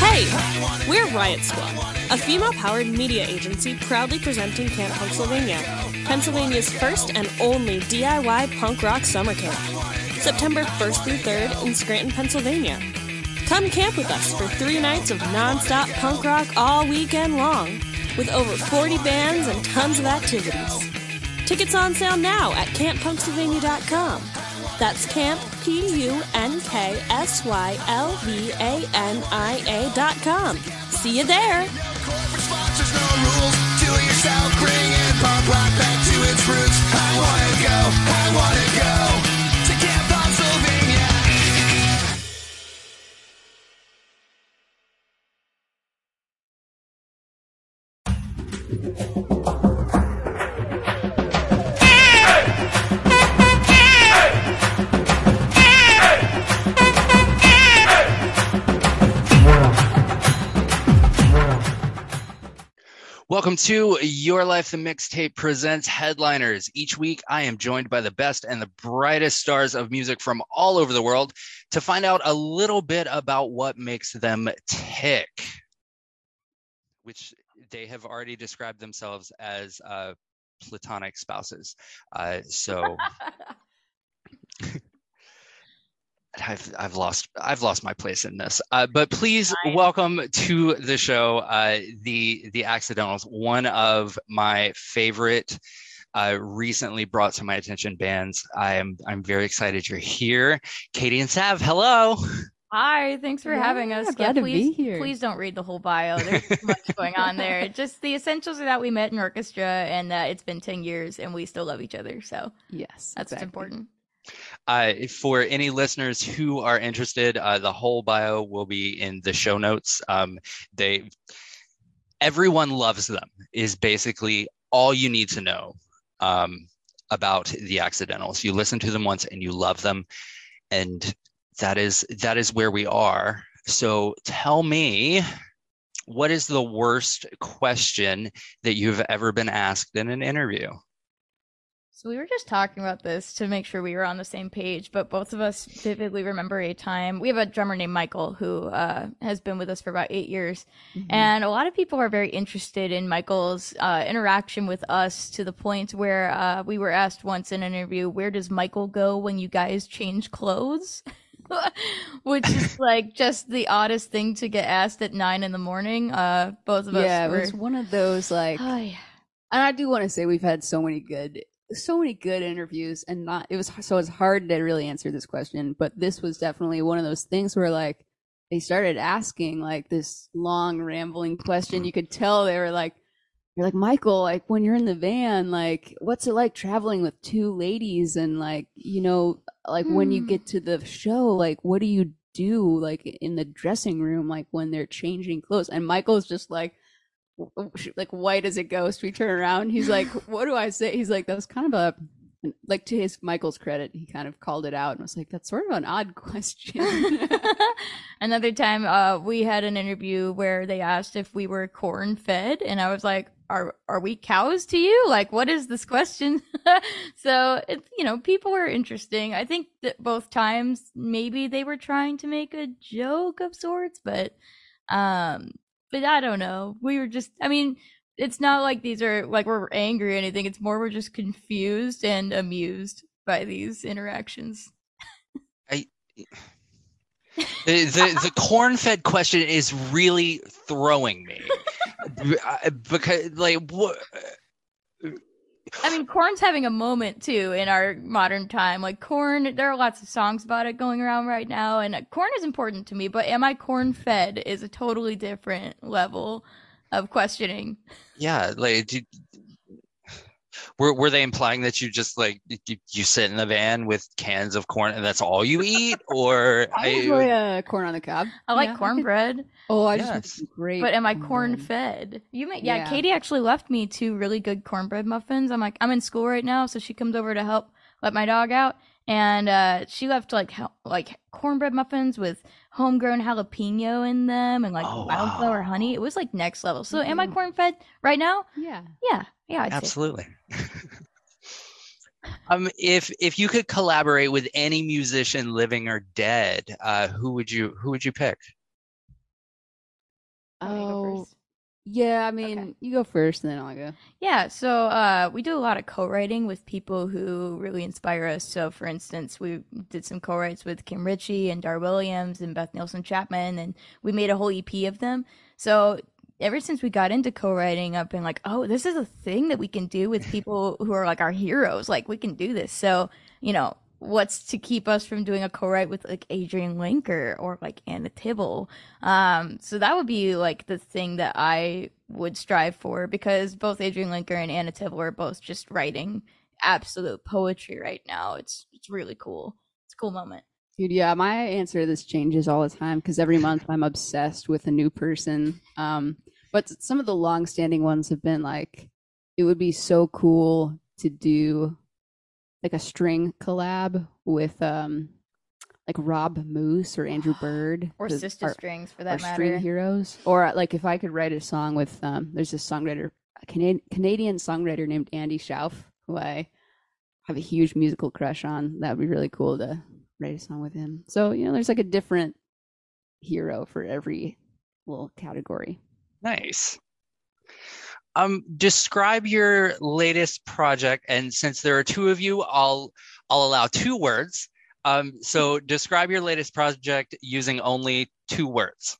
Hey, we're Riot Squad, a female powered media agency proudly presenting Camp Punksylvania, Pennsylvania's first and only DIY punk rock summer camp. September 1st through 3rd in Scranton, Pennsylvania. Come camp with us for three nights of nonstop punk rock all weekend long, with over 40 bands and tons of activities. Tickets on sale now at camppunksylvania.com. That's camp, P U N K S Y L V A N I A dot com. See you there. To Your Life the Mixtape presents Headliners. Each week, I am joined by the best and the brightest stars of music from all over the world to find out a little bit about what makes them tick, which they have already described themselves as uh, platonic spouses. Uh, so. I've I've lost I've lost my place in this. Uh, but please Fine. welcome to the show uh, the the Accidentals, one of my favorite uh, recently brought to my attention bands. I am I'm very excited you're here, Katie and Sav. Hello. Hi, thanks for having us. Yeah, glad to be please, here. Please don't read the whole bio. There's too much going on there. Just the essentials are that we met in orchestra and that it's been 10 years and we still love each other. So Yes, that's what's important. Uh, for any listeners who are interested, uh, the whole bio will be in the show notes. Um, they everyone loves them is basically all you need to know um, about the accidentals. You listen to them once and you love them, and that is that is where we are. So tell me. What is the worst question that you've ever been asked in an interview? So we were just talking about this to make sure we were on the same page, but both of us vividly remember a time. We have a drummer named Michael who uh, has been with us for about eight years, Mhm. and a lot of people are very interested in Michael's uh, interaction with us to the point where uh, we were asked once in an interview, "Where does Michael go when you guys change clothes?" Which is like just the oddest thing to get asked at nine in the morning. Uh, both of yeah, us it were. was one of those like, Oh, yeah. and I do want to say we've had so many good, so many good interviews, and not it was so it's hard to really answer this question, but this was definitely one of those things where like they started asking like this long rambling question. You could tell they were like. You're like Michael, like when you're in the van, like what's it like traveling with two ladies and like you know, like when you Hmm. get to the show, like what do you do like in the dressing room, like when they're changing clothes? And Michael's just like, like white as a ghost. We turn around, he's like, what do I say? He's like, that was kind of a like to his Michael's credit, he kind of called it out and was like, that's sort of an odd question. Another time, uh, we had an interview where they asked if we were corn fed, and I was like, "Are are we cows to you? Like, what is this question?" so it's you know, people are interesting. I think that both times maybe they were trying to make a joke of sorts, but um, but I don't know. We were just, I mean. It's not like these are like we're angry or anything. It's more we're just confused and amused by these interactions. the the, the corn fed question is really throwing me because like what I mean, corn's having a moment too in our modern time. Like corn, there are lots of songs about it going around right now, and corn is important to me. But am I corn fed? Is a totally different level of questioning. yeah like do, were, were they implying that you just like you, you sit in the van with cans of corn and that's all you eat or I enjoy uh, corn on the cob. I like Yeah, could- cornbread, oh, I just Yes. make some great. but am I corn cornbread. fed? You may, yeah, Yeah. Katie actually left me two really good cornbread muffins. I'm like, I'm in school right now, so she comes over to help let my dog out, and uh, she left like hel- like cornbread muffins with homegrown jalapeno in them and like Oh, wildflower wow. honey. It was like next level. So am I Mhm. corn fed right now? Yeah. Yeah, yeah, I'd absolutely Um, if if you could collaborate with any musician, living or dead, uh, who would you who would you pick? Want me to go Oh, yeah. I mean, you go first, and then I'll go. Yeah, so uh, we do a lot of co-writing with people who really inspire us. So, for instance, we did some co-writes with Kim Richey and Dar Williams and Beth Nielsen Chapman, and we made a whole EP of them. So, ever since we got into co-writing, I've been like, oh, this is a thing that we can do with people who are like our heroes. Like, we can do this. So, you know, what's to keep us from doing a co-write with like Adrianne Lenker or like Anna Tivel? Um, so that would be like the thing that I would strive for because both Adrianne Lenker and Anna Tivel are both just writing absolute poetry right now. It's it's really cool. It's a cool moment. Dude, yeah, my answer to this changes all the time because every month I'm obsessed with a new person. Um, but some of the long-standing ones have been like, it would be so cool to do like a string collab with um, like Rob Moose or Andrew Bird Or Sister Strings for that string matter. heroes. Or uh, like if I could write a song with um, there's this songwriter, a Cana- Canadian songwriter named Andy Shauf, who I have a huge musical crush on. That would be really cool to write a song with him. So you know, there's like a different hero for every little category. Nice. Um, describe your latest project, and since there are two of you, I'll I'll allow two words. Um, so describe your latest project using only two words.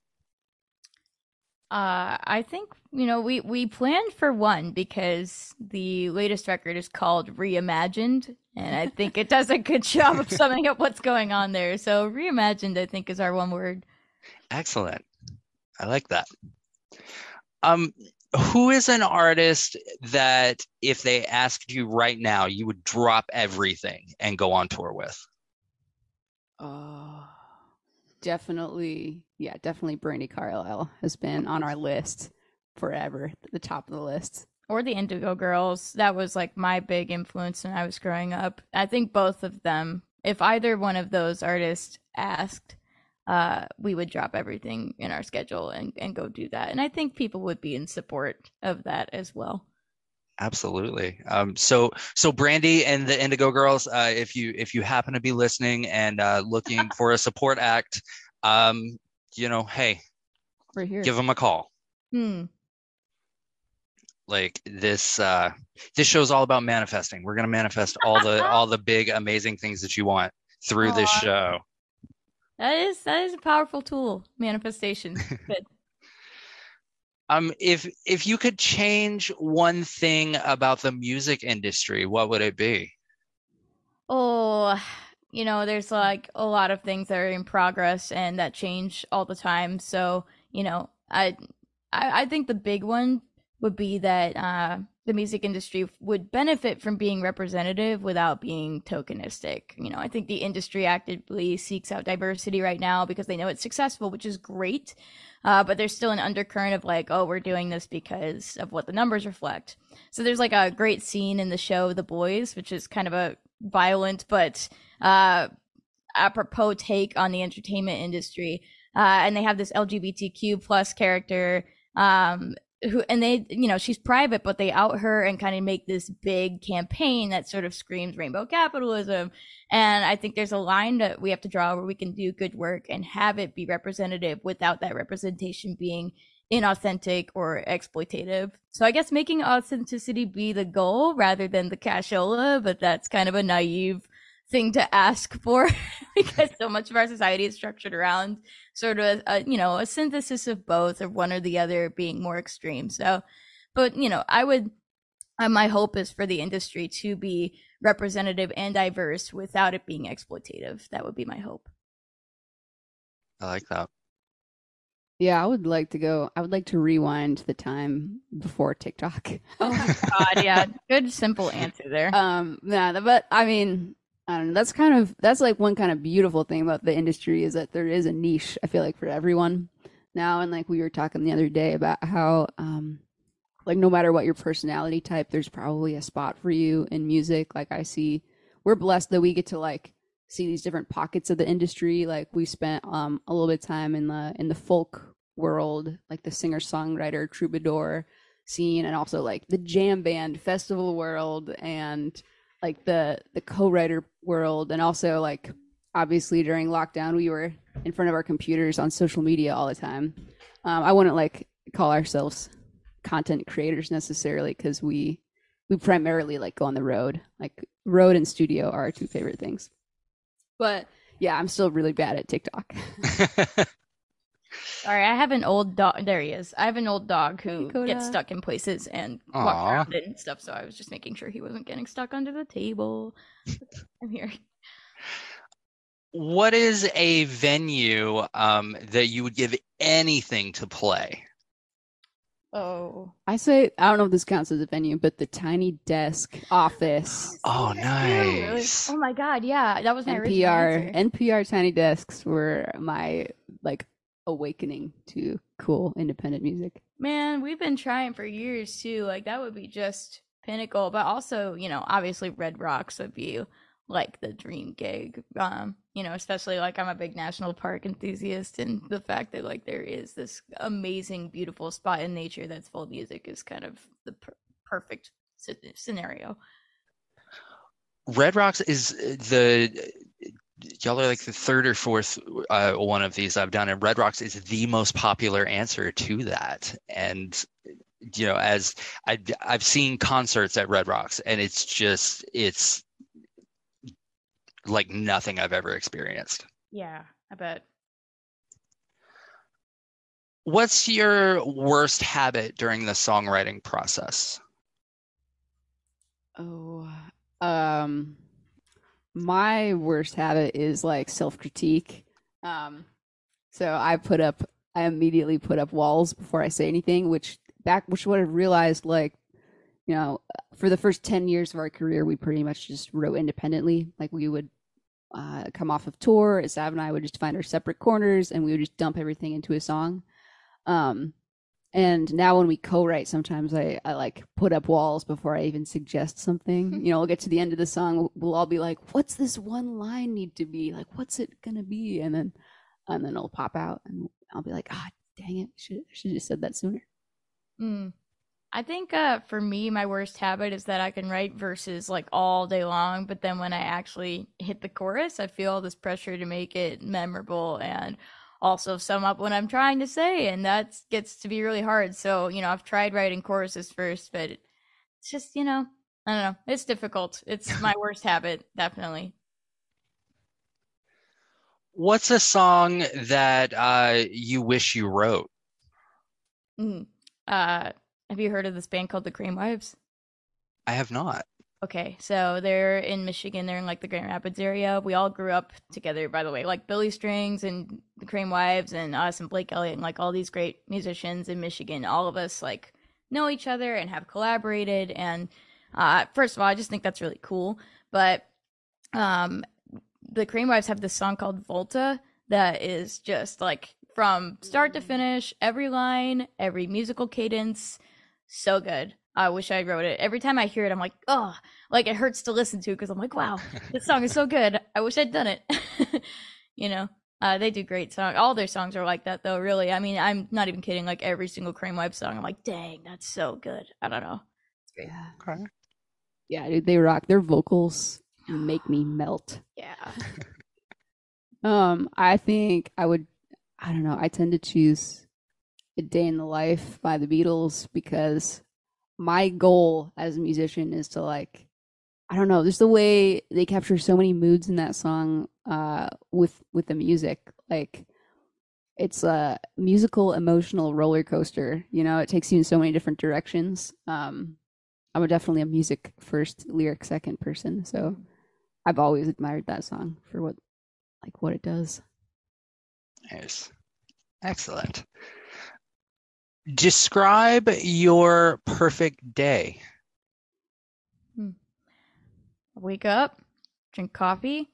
Uh, I think you know we we planned for one because the latest record is called Reimagined, and I think it does a good job of summing up what's going on there. So Reimagined, I think, is our one word. Excellent. I like that. Um, who is an artist that if they asked you right now, you would drop everything and go on tour with? Oh, definitely, yeah, definitely. Brandi Carlile has been on our list forever, at the top of the list. or the Indigo Girls. That was like my big influence when I was growing up. I think both of them, if either one of those artists asked, uh, we would drop everything in our schedule and, and go do that. And I think people would be in support of that as well. Absolutely. Um, so, so Brandi and the Indigo Girls, uh, if you if you happen to be listening and uh, looking for a support act, um, you know, hey, We're here. give them a call. Hmm. Like this, uh, this show's all about manifesting. We're gonna manifest all the all the big amazing things that you want through this show. That is that is a powerful tool. Manifestation. Good. Um, if if you could change one thing about the music industry, what would it be? Oh, you know, there's like a lot of things that are in progress and that change all the time. So, you know, I I, I think the big one would be that uh, the music industry would benefit from being representative without being tokenistic. You know, I think the industry actively seeks out diversity right now because they know it's successful, which is great. Uh, but there's still an undercurrent of like, oh, we're doing this because of what the numbers reflect. So there's like a great scene in the show The Boys, which is kind of a violent but uh, apropos take on the entertainment industry. Uh, and they have this LGBTQ plus character um, who, and they, you know, she's private, but they out her and kind of make this big campaign that sort of screams rainbow capitalism. And I think there's a line that we have to draw where we can do good work and have it be representative without that representation being inauthentic or exploitative. So I guess making authenticity be the goal rather than the cashola, but that's kind of a naive thing to ask for because so much of our society is structured around sort of a, you know a synthesis of both or one or the other being more extreme. So, but you know, I would uh, my hope is for the industry to be representative and diverse without it being exploitative. That would be my hope. I like that. Yeah, I would like to go. I would like to rewind the time before TikTok. Oh my god, yeah, good simple answer there. um, yeah, but I mean, I don't know. That's kind of that's like one kind of beautiful thing about the industry is that there is a niche. I feel like for everyone now, and like we were talking the other day about how, um, like no matter what your personality type, there's probably a spot for you in music. Like I see, we're blessed that we get to like see these different pockets of the industry. Like we spent um a little bit of time in the in the folk world, like the singer songwriter troubadour scene, and also like the jam band festival world and like the the co-writer world and also like obviously during lockdown we were in front of our computers on social media all the time. Um, i wouldn't like call ourselves content creators necessarily because we we primarily like go on the road. Like road and studio are our two favorite things. But yeah i'm still really bad at tiktok Sorry, I have an old dog. There he is. I have an old dog who Hey, Coda. gets stuck in places and Aw. walks around and stuff. So I was just making sure he wasn't getting stuck under the table. I'm here. what is a venue um, that you would give anything to play? Oh, i say i don't know if this counts as a venue but the tiny desk office Oh, Really? nice. Oh my god, yeah, that was my NPR. NPR tiny desks were my like awakening to cool independent music. Man, we've been trying for years too. Like that would be just pinnacle. But also, you know, obviously Red Rocks would be like the dream gig. Um, you know, especially like I'm a big national park enthusiast and the fact that like there is this amazing, beautiful spot in nature that's full of music is kind of the per- perfect scenario. Red Rocks is the y'all are like the third or fourth uh, one of these I've done, and Red Rocks is the most popular answer to that. And you know, as I, I've seen concerts at Red Rocks, and it's just it's like nothing I've ever experienced. Yeah, I bet. What's your worst habit during the songwriting process? Oh, um, my worst habit is like self critique. Um, so I put up, I immediately put up walls before I say anything, which back, which would have realized like, you know, for the first 10 years of our career, we pretty much just wrote independently. Like we would uh, come off of tour, Sav and I would just find our separate corners and we would just dump everything into a song. Um, and now when we co-write, sometimes I, I like put up walls before I even suggest something. You know, we'll get to the end of the song, we'll, all be like, "What's this one line need to be? Like, what's it gonna be?" And then, and then it'll pop out, and I'll be like, "Ah, dang it! Should should have just said that sooner." Mm. I think uh, for me, my worst habit is that I can write verses like all day long, but then when I actually hit the chorus, I feel this pressure to make it memorable and also sum up what I'm trying to say, and that gets to be really hard. So, you know, I've tried writing choruses first, but it's just, you know, I don't know, it's difficult. It's my worst habit, definitely. What's a song that uh, you wish you wrote? Mm. Uh, have you heard of this band called the Crane Wives? I have not. Okay, so they're in Michigan. They're in like the Grand Rapids area. We all grew up together, by the way, like Billy Strings and the Crane Wives and us and Blake Elliott and like all these great musicians in Michigan. All of us like know each other and have collaborated. And uh, first of all, I just think that's really cool. But um, the Crane Wives have this song called Volta that is just like from start to finish, every line, every musical cadence, so good. I wish I wrote it. Every time I hear it, I'm like, oh, like it hurts to listen to because I'm like, wow, this song is so good. I wish I'd done it. you know, uh, they do great songs. All their songs are like that, though. Really, I mean, I'm not even kidding. Like every single Cream Wipe song, I'm like, dang, that's so good. I don't know. Yeah, Okay. yeah, dude, they rock. Their vocals make me melt. Yeah. Um, I think I would. I don't know. I tend to choose "A Day in the Life" by the Beatles because my goal as a musician is to like, I don't know, just the way they capture so many moods in that song. Uh, with with the music, like it's a musical emotional roller coaster. You know, it takes you in so many different directions. Um, I'm definitely a music first, lyric second person. So I've always admired that song for what like what it does. Nice. Excellent. Describe your perfect day. wake up, drink coffee,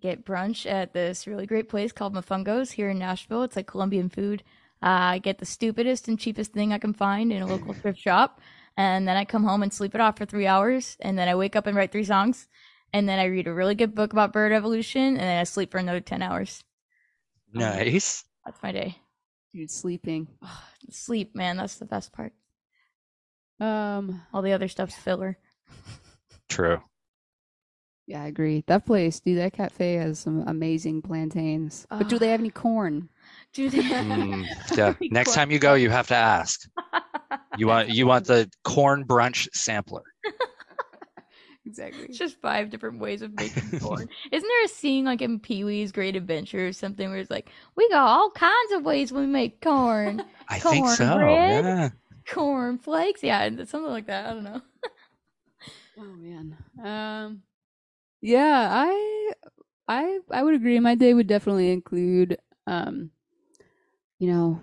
get brunch at this really great place called Mafungos here in Nashville. It's like Colombian food. Uh, I get the stupidest and cheapest thing I can find in a local thrift shop, and then I come home and sleep it off for three hours, and then I wake up and write three songs, and then I read a really good book about bird evolution, and then I sleep for another ten hours. Nice. That's my day. Dude, sleeping. Sleep, man, that's the best part. Um, All the other stuff's filler. True. Yeah, I agree. That place, dude, that cafe has some amazing plantains. But do they have any corn? Do they? Mm, yeah. Next quiet. time you go, you have to ask. You want you want the corn brunch sampler. Exactly. It's just five different ways of making corn. Isn't there a scene like in Pee Wee's Great Adventure or something where it's like, we got all kinds of ways we make corn, I think so. Cornbread? Yeah. corn flakes, yeah, something like that. I don't know. Oh man. Um yeah, I I I would agree. My day would definitely include um you know,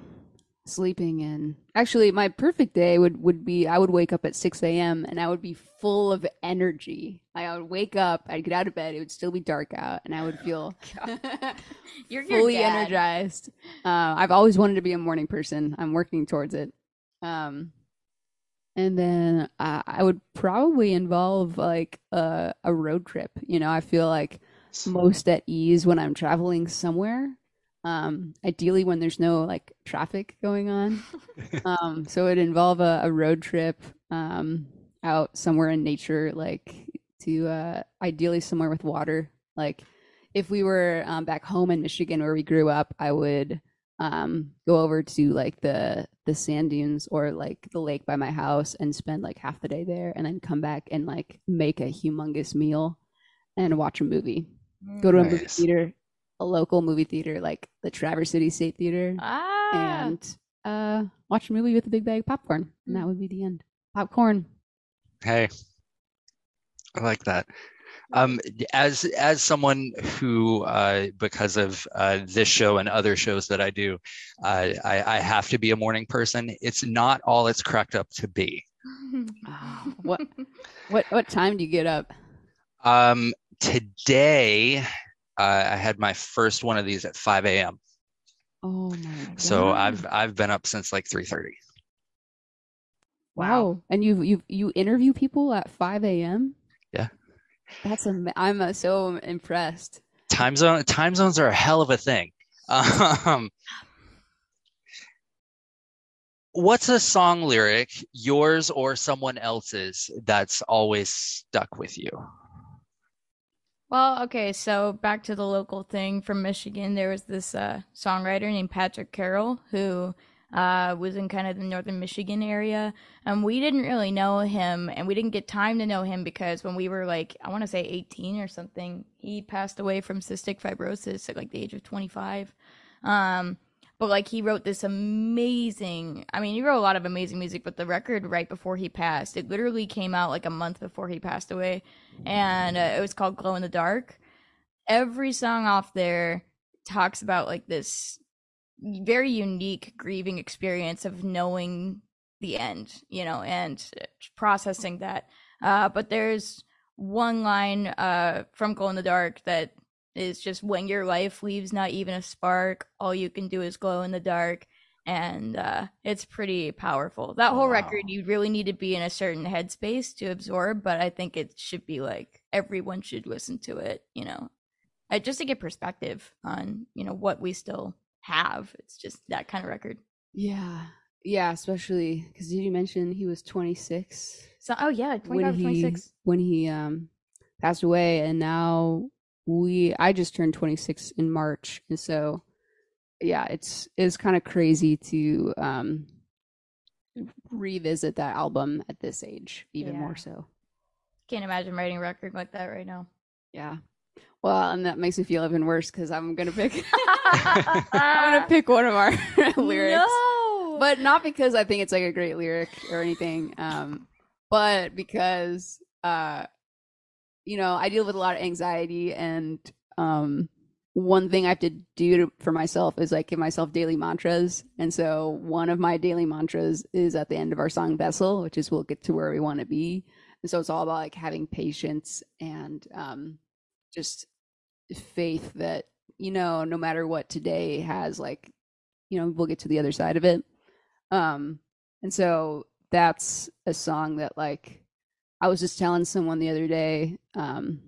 sleeping in. Actually, my perfect day would would be I would wake up at 6 a.m. and I would be full of energy. Like, I would wake up, I'd get out of bed, it would still be dark out, and I would feel You're fully dad. energized. Uh, I've always wanted to be a morning person. I'm working towards it. Um, and then uh, I would probably involve like a, a road trip. You know, I feel like most at ease when I'm traveling somewhere. Um, ideally when there's no like traffic going on. um, so it'd involve a, a road trip um, out somewhere in nature, like to uh, ideally somewhere with water. Like if we were um, back home in Michigan where we grew up, I would um, go over to like the the sand dunes or like the lake by my house and spend like half the day there, and then come back and like make a humongous meal and watch a movie. Go to a movie theater, a local movie theater like the Traverse City State Theater, Ah, and uh, watch a movie with a big bag of popcorn, and that would be the end. Popcorn. Hey, I like that. Um, as as someone who, uh, because of uh, this show and other shows that I do, uh, I, I have to be a morning person. It's not all it's cracked up to be. What what what time do you get up? Um, today, uh, I had my first one of these at 5 a.m. Oh my So I've I've been up since like 3:30. Wow. And you you you interview people at 5 a.m.? Yeah. That's am- I'm uh, so impressed. Time zone time zones are a hell of a thing. Um, what's a song lyric, yours or someone else's, that's always stuck with you? Well, okay, so back to the local thing from Michigan. There was this uh, songwriter named Patrick Carroll who uh, was in kind of the northern Michigan area. And we didn't really know him, and we didn't get time to know him because when we were like, I want to say 18 or something, he passed away from cystic fibrosis at like the age of 25. Um, but like he wrote this amazing i mean he wrote a lot of amazing music but the record right before he passed it literally came out like a month before he passed away. And uh, it was called glow in the dark. Every song off there talks about like this very unique grieving experience of knowing the end you know and processing that. Uh, but there's one line uh, from glow in the dark that is just when your life leaves not even a spark all you can do is glow in the dark. And uh, it's pretty powerful. That whole wow. record you really need to be in a certain headspace to absorb but i think it should be like everyone should listen to it you know? Uh, just to get perspective on you know what we still have. It's just that kind of record. Yeah. Yeah, especially cuz did you mention he was 26 so oh yeah 25 when he 26 when he um passed away and now we I just turned 26 in March and so yeah, it's it's kind of crazy to um revisit that album at this age even Yeah. more so. can't imagine writing a record like that right now Yeah. Well, and that makes me feel even worse because I'm gonna pick. I'm gonna pick one of our lyrics, no but not because I think it's like a great lyric or anything, um, but because uh, you know I deal with a lot of anxiety, and um, one thing I have to do to, for myself is like give myself daily mantras, and so one of my daily mantras is at the end of our song "Vessel," which is "We'll get to where we want to be," and so it's all about like having patience and um, just faith that you know no matter what today has like you know we'll get to the other side of it. Um and so that's a song that like i was just telling someone the other day um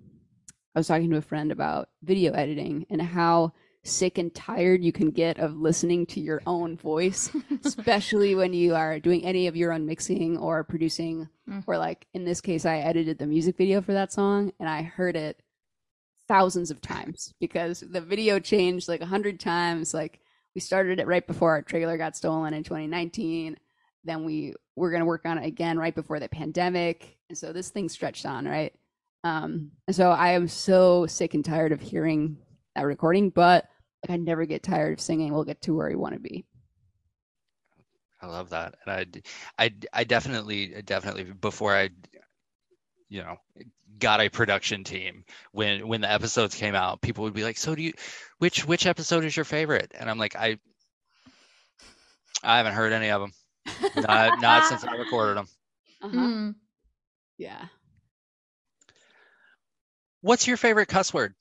i was talking to a friend about video editing and how sick and tired you can get of listening to your own voice especially when you are doing any of your own mixing or producing Mm. or like in this case i edited the music video for that song and i heard it thousands of times because the video changed like a hundred times. Like we started it right before our trailer got stolen in 2019. Then we were going to work on it again right before the pandemic. And so this thing stretched on, right? Um, so I am so sick and tired of hearing that recording, but like, I never get tired of singing. We'll get to where we want to be. I love that, and I, I, I definitely, definitely before I, you know, got a production team when when the episodes came out, people would be like, "So do you, which which episode is your favorite?" And I'm like, I, I haven't heard any of them, not not since I recorded them. Uh-huh. Mm. Yeah. What's your favorite cuss word?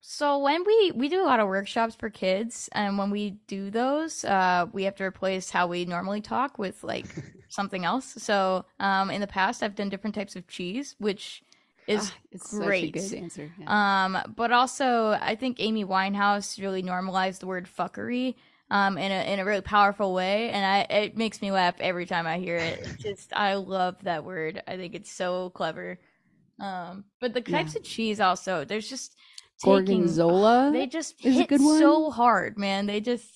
So when we we do a lot of workshops for kids, and when we do those, uh, we have to replace how we normally talk with like something else. So um, in the past, I've done different types of cheese, which is Ah, it's great. such a good answer. Yeah. Um, but also, I think Amy Winehouse really normalized the word fuckery um, in a in a really powerful way, and I it makes me laugh every time I hear it. It's just I love that word. I think it's so clever. Um, but the types of cheese also, there's just taking- Gorgonzola They just is a hit good one. so hard, man. They just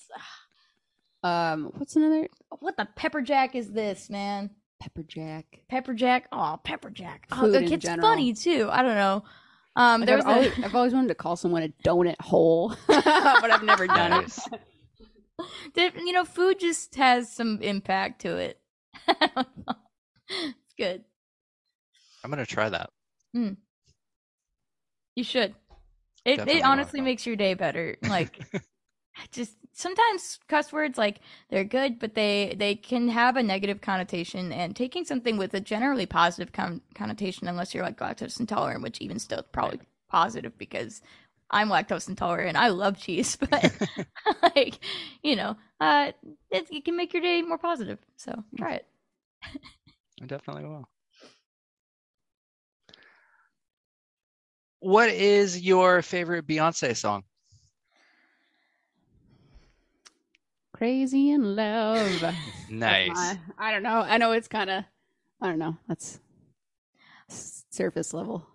Um, what's another what the pepper jack is this, man? pepper jack? Pepper jack. Oh, pepper jack. Oh, Food like, in it's general. funny too. I don't know. Um, Like, there I've, was always, a, I've always wanted to call someone a donut hole, but I've never done Nice. it. You know, food just has some impact to it. I don't know. it's good. I'm gonna try that. Hmm. You should. It Definitely it honestly makes your day better. Like, just sometimes cuss words like they're good, but they they can have a negative connotation. And taking something with a generally positive con- connotation, unless you're like lactose intolerant, which even still is probably positive because I'm lactose intolerant and I love cheese, but like you know, uh, it, it can make your day more positive. So try it. I definitely will. What is your favorite Beyonce song? Crazy in love. Nice. my- I don't know. I know it's kind of. I don't know. That's surface level.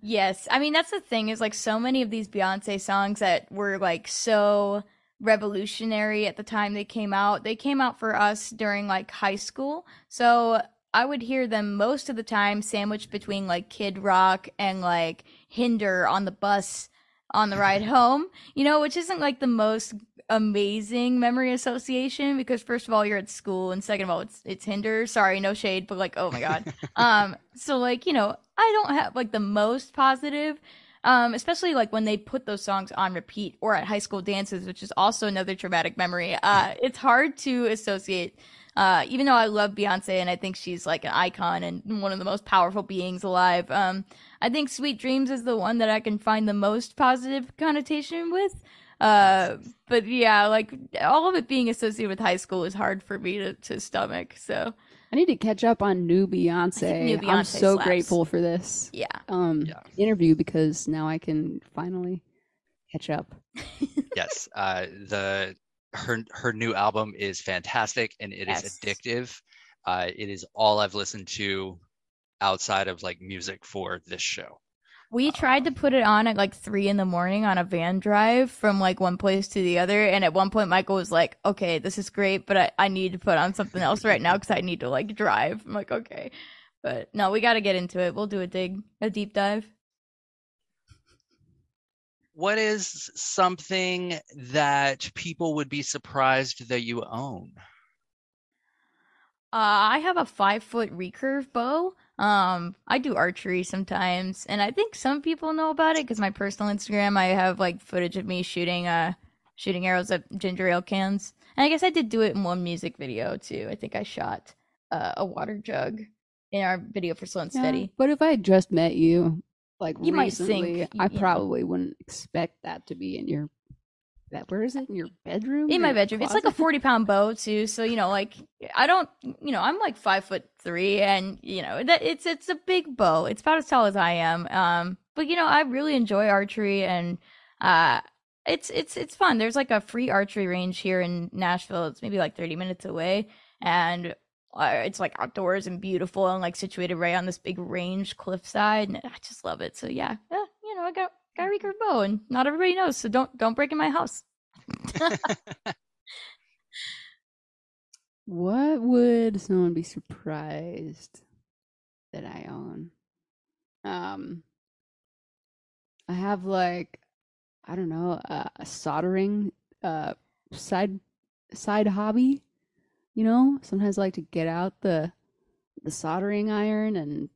Yes. I mean, that's the thing is like so many of these Beyonce songs that were like so revolutionary at the time they came out, they came out for us during like high school. So I would hear them most of the time sandwiched between like Kid Rock and like Hinder on the bus on the ride home, you know, which isn't like the most amazing memory association because first of all you're at school and second of all it's it's hinder sorry no shade but like oh my god um so like you know i don't have like the most positive um especially like when they put those songs on repeat or at high school dances which is also another traumatic memory. Uh it's hard to associate uh even though i love beyonce and i think she's like an icon and one of the most powerful beings alive um i think sweet dreams is the one that i can find the most positive connotation with. Uh but yeah like all of it being associated with high school is hard for me to, to stomach so I need to catch up on new Beyonce. new I'm so slaps. grateful for this yeah um Yeah. interview because now I can finally catch up. yes. Uh, the her her new album is fantastic and it is Yes. addictive. Uh, it is all I've listened to outside of like music for this show. We tried to put it on at like three in the morning on a van drive from like one place to the other. And at one point, Michael was like, okay, this is great, but I, I need to put on something else right now because I need to like drive. I'm like, okay. But no, we got to get into it. We'll do a dig, a deep dive. What is something that people would be surprised that you own? Uh, I have a five foot recurve bow. Um, I do archery sometimes, and I think some people know about it because my personal Instagram, I have like footage of me shooting uh shooting arrows at ginger ale cans. And I guess I did do it in one music video too. I think I shot uh, a water jug in our video for Slow and Yeah, Steady. But if I had just met you, like You might think, I probably wouldn't expect that to be in your. That where is it in your bedroom? in my bedroom. It's like a 40 pound bow too. So, you know, like I don't, you know, I'm like five foot three and, you know, that it's, it's a big bow. It's about as tall as I am. Um, but you know, I really enjoy archery and, uh, it's, it's, it's fun. There's like a free archery range here in Nashville. It's maybe like 30 minutes away and uh, it's like outdoors and beautiful and like situated right on this big range cliffside. And I just love it. So yeah, yeah, you know, I got got a recurve bow, and not everybody knows, so don't don't break in my house. What would someone be surprised that I own? Um, I have like, I don't know, a, a soldering uh side side hobby. You know, sometimes I like to get out the the soldering iron and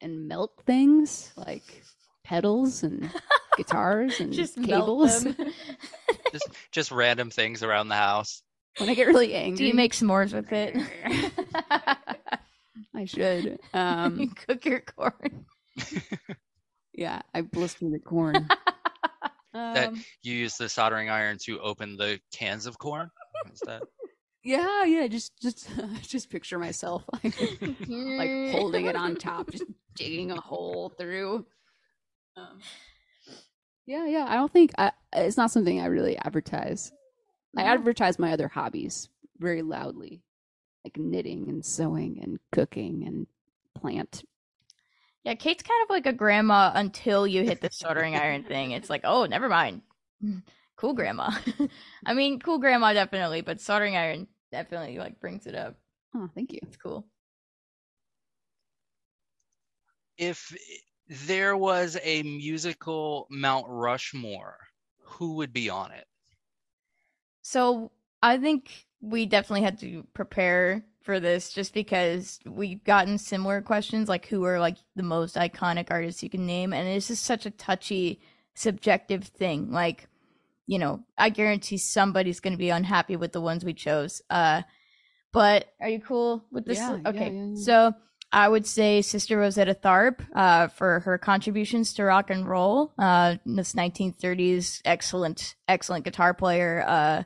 and melt things like pedals and guitars and Just cables. them. just just random things around the house. when I get really angry, Do you make s'mores with it? I should. you Um, cook your corn. yeah, I blister the corn. Um, You use the soldering iron to open the cans of corn. Is that yeah, yeah. Just, just, just picture myself like, like holding it on top, just digging a hole through. Um, yeah, yeah. I don't think I, it's not something I really advertise. I advertise my other hobbies very loudly, like knitting and sewing and cooking and plant. Yeah, Kate's kind of like a grandma until you hit the soldering iron thing. It's like, oh, never mind. Cool grandma. I mean, cool grandma definitely, but soldering iron definitely like brings it up. Oh, thank you. It's cool. if there was a musical Mount Rushmore, who would be on it? So I think we definitely had to prepare for this just because we've gotten similar questions like who are like the most iconic artists you can name and it's just such a touchy subjective thing like you know i guarantee somebody's going to be unhappy with the ones we chose uh but are you cool with this Yeah, yeah, okay yeah, yeah. so i would say sister rosetta tharpe uh for her contributions to rock and roll uh this 1930s excellent excellent guitar player uh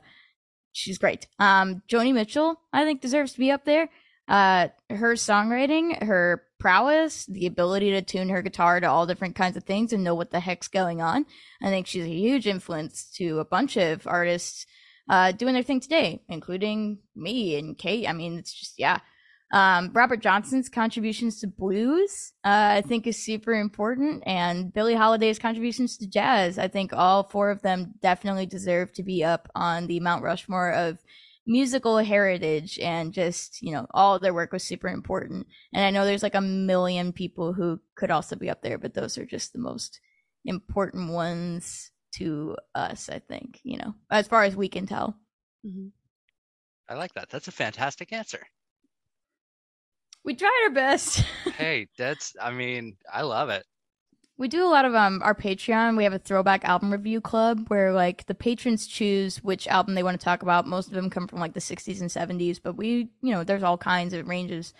she's great. Um, Joni Mitchell, I think, deserves to be up there. Uh, her songwriting, her prowess, the ability to tune her guitar to all different kinds of things and know what the heck's going on. I think she's a huge influence to a bunch of artists uh, doing their thing today, including me and Kate. I mean, it's just, yeah. Um, Robert Johnson's contributions to blues, uh, I think, is super important, and Billie Holiday's contributions to jazz. I think all four of them definitely deserve to be up on the Mount Rushmore of musical heritage, and just you know, all their work was super important. And I know there's like a million people who could also be up there, but those are just the most important ones to us. I think you know, as far as we can tell. Mm-hmm. I like that. That's a fantastic answer. We tried our best. Hey, that's, I mean, I love it. We do a lot of um our Patreon. We have a throwback album review club where like the patrons choose which album they want to talk about. Most of them come from like the 60s and 70s, but we, you know, there's all kinds of ranges.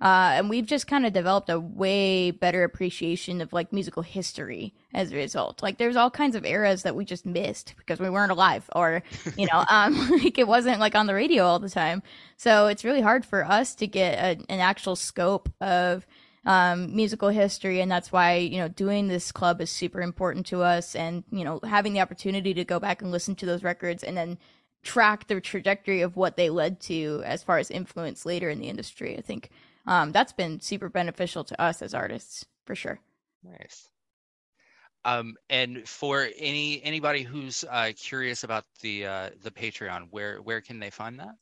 Uh, and we've just kind of developed a way better appreciation of like musical history as a result. Like there's all kinds of eras that we just missed because we weren't alive or, you know, um, like it wasn't like on the radio all the time. So it's really hard for us to get a, an actual scope of um, musical history, and that's why you know doing this club is super important to us, and you know having the opportunity to go back and listen to those records and then track the trajectory of what they led to as far as influence later in the industry. I think um, that's been super beneficial to us as artists for sure. Nice. Um, and for any anybody who's uh, curious about the uh, the Patreon, where where can they find that?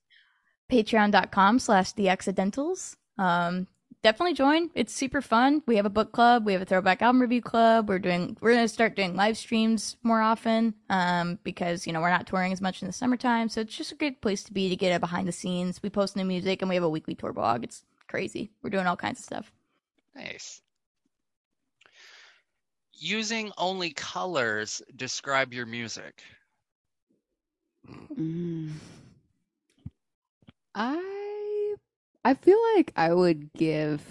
Patreon.com slash the accidentals. Um, definitely join. It's super fun. We have a book club. We have a throwback album review club. We're doing we're gonna start doing live streams more often. Um, because you know we're not touring as much in the summertime, so it's just a great place to be to get a behind the scenes. We post new music and we have a weekly tour blog. It's crazy. We're doing all kinds of stuff. Nice. Using only colors, describe your music. Mm. I I feel like I would give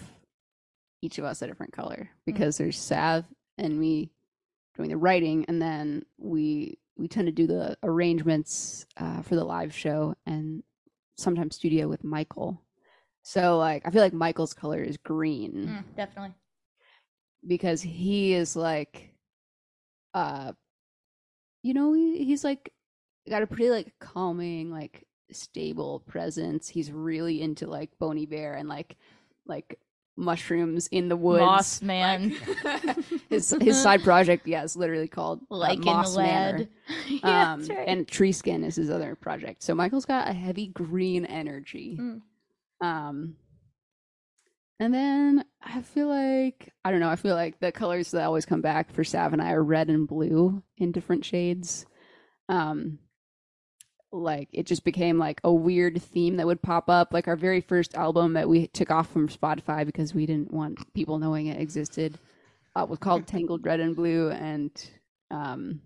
each of us a different color because there's Sav and me doing the writing, and then we we tend to do the arrangements uh, for the live show and sometimes studio with Michael. So like I feel like Michael's color is green definitely. because he is like uh you know he, he's like got a pretty like calming like stable presence he's really into like Bon Iver and like like mushrooms in the woods. Moss man, his his side project, yeah, is literally called uh, like in Moss lead. yeah, um, right. and tree skin is his other project. So Michael's got a heavy green energy. Mm. Um, and then I feel like I don't know. I feel like the colors that always come back for Sav and I are red and blue in different shades. Um, like it just became like a weird theme that would pop up. Like our very first album that we took off from Spotify because we didn't want people knowing it existed uh, was called Tangled Red and Blue, and um,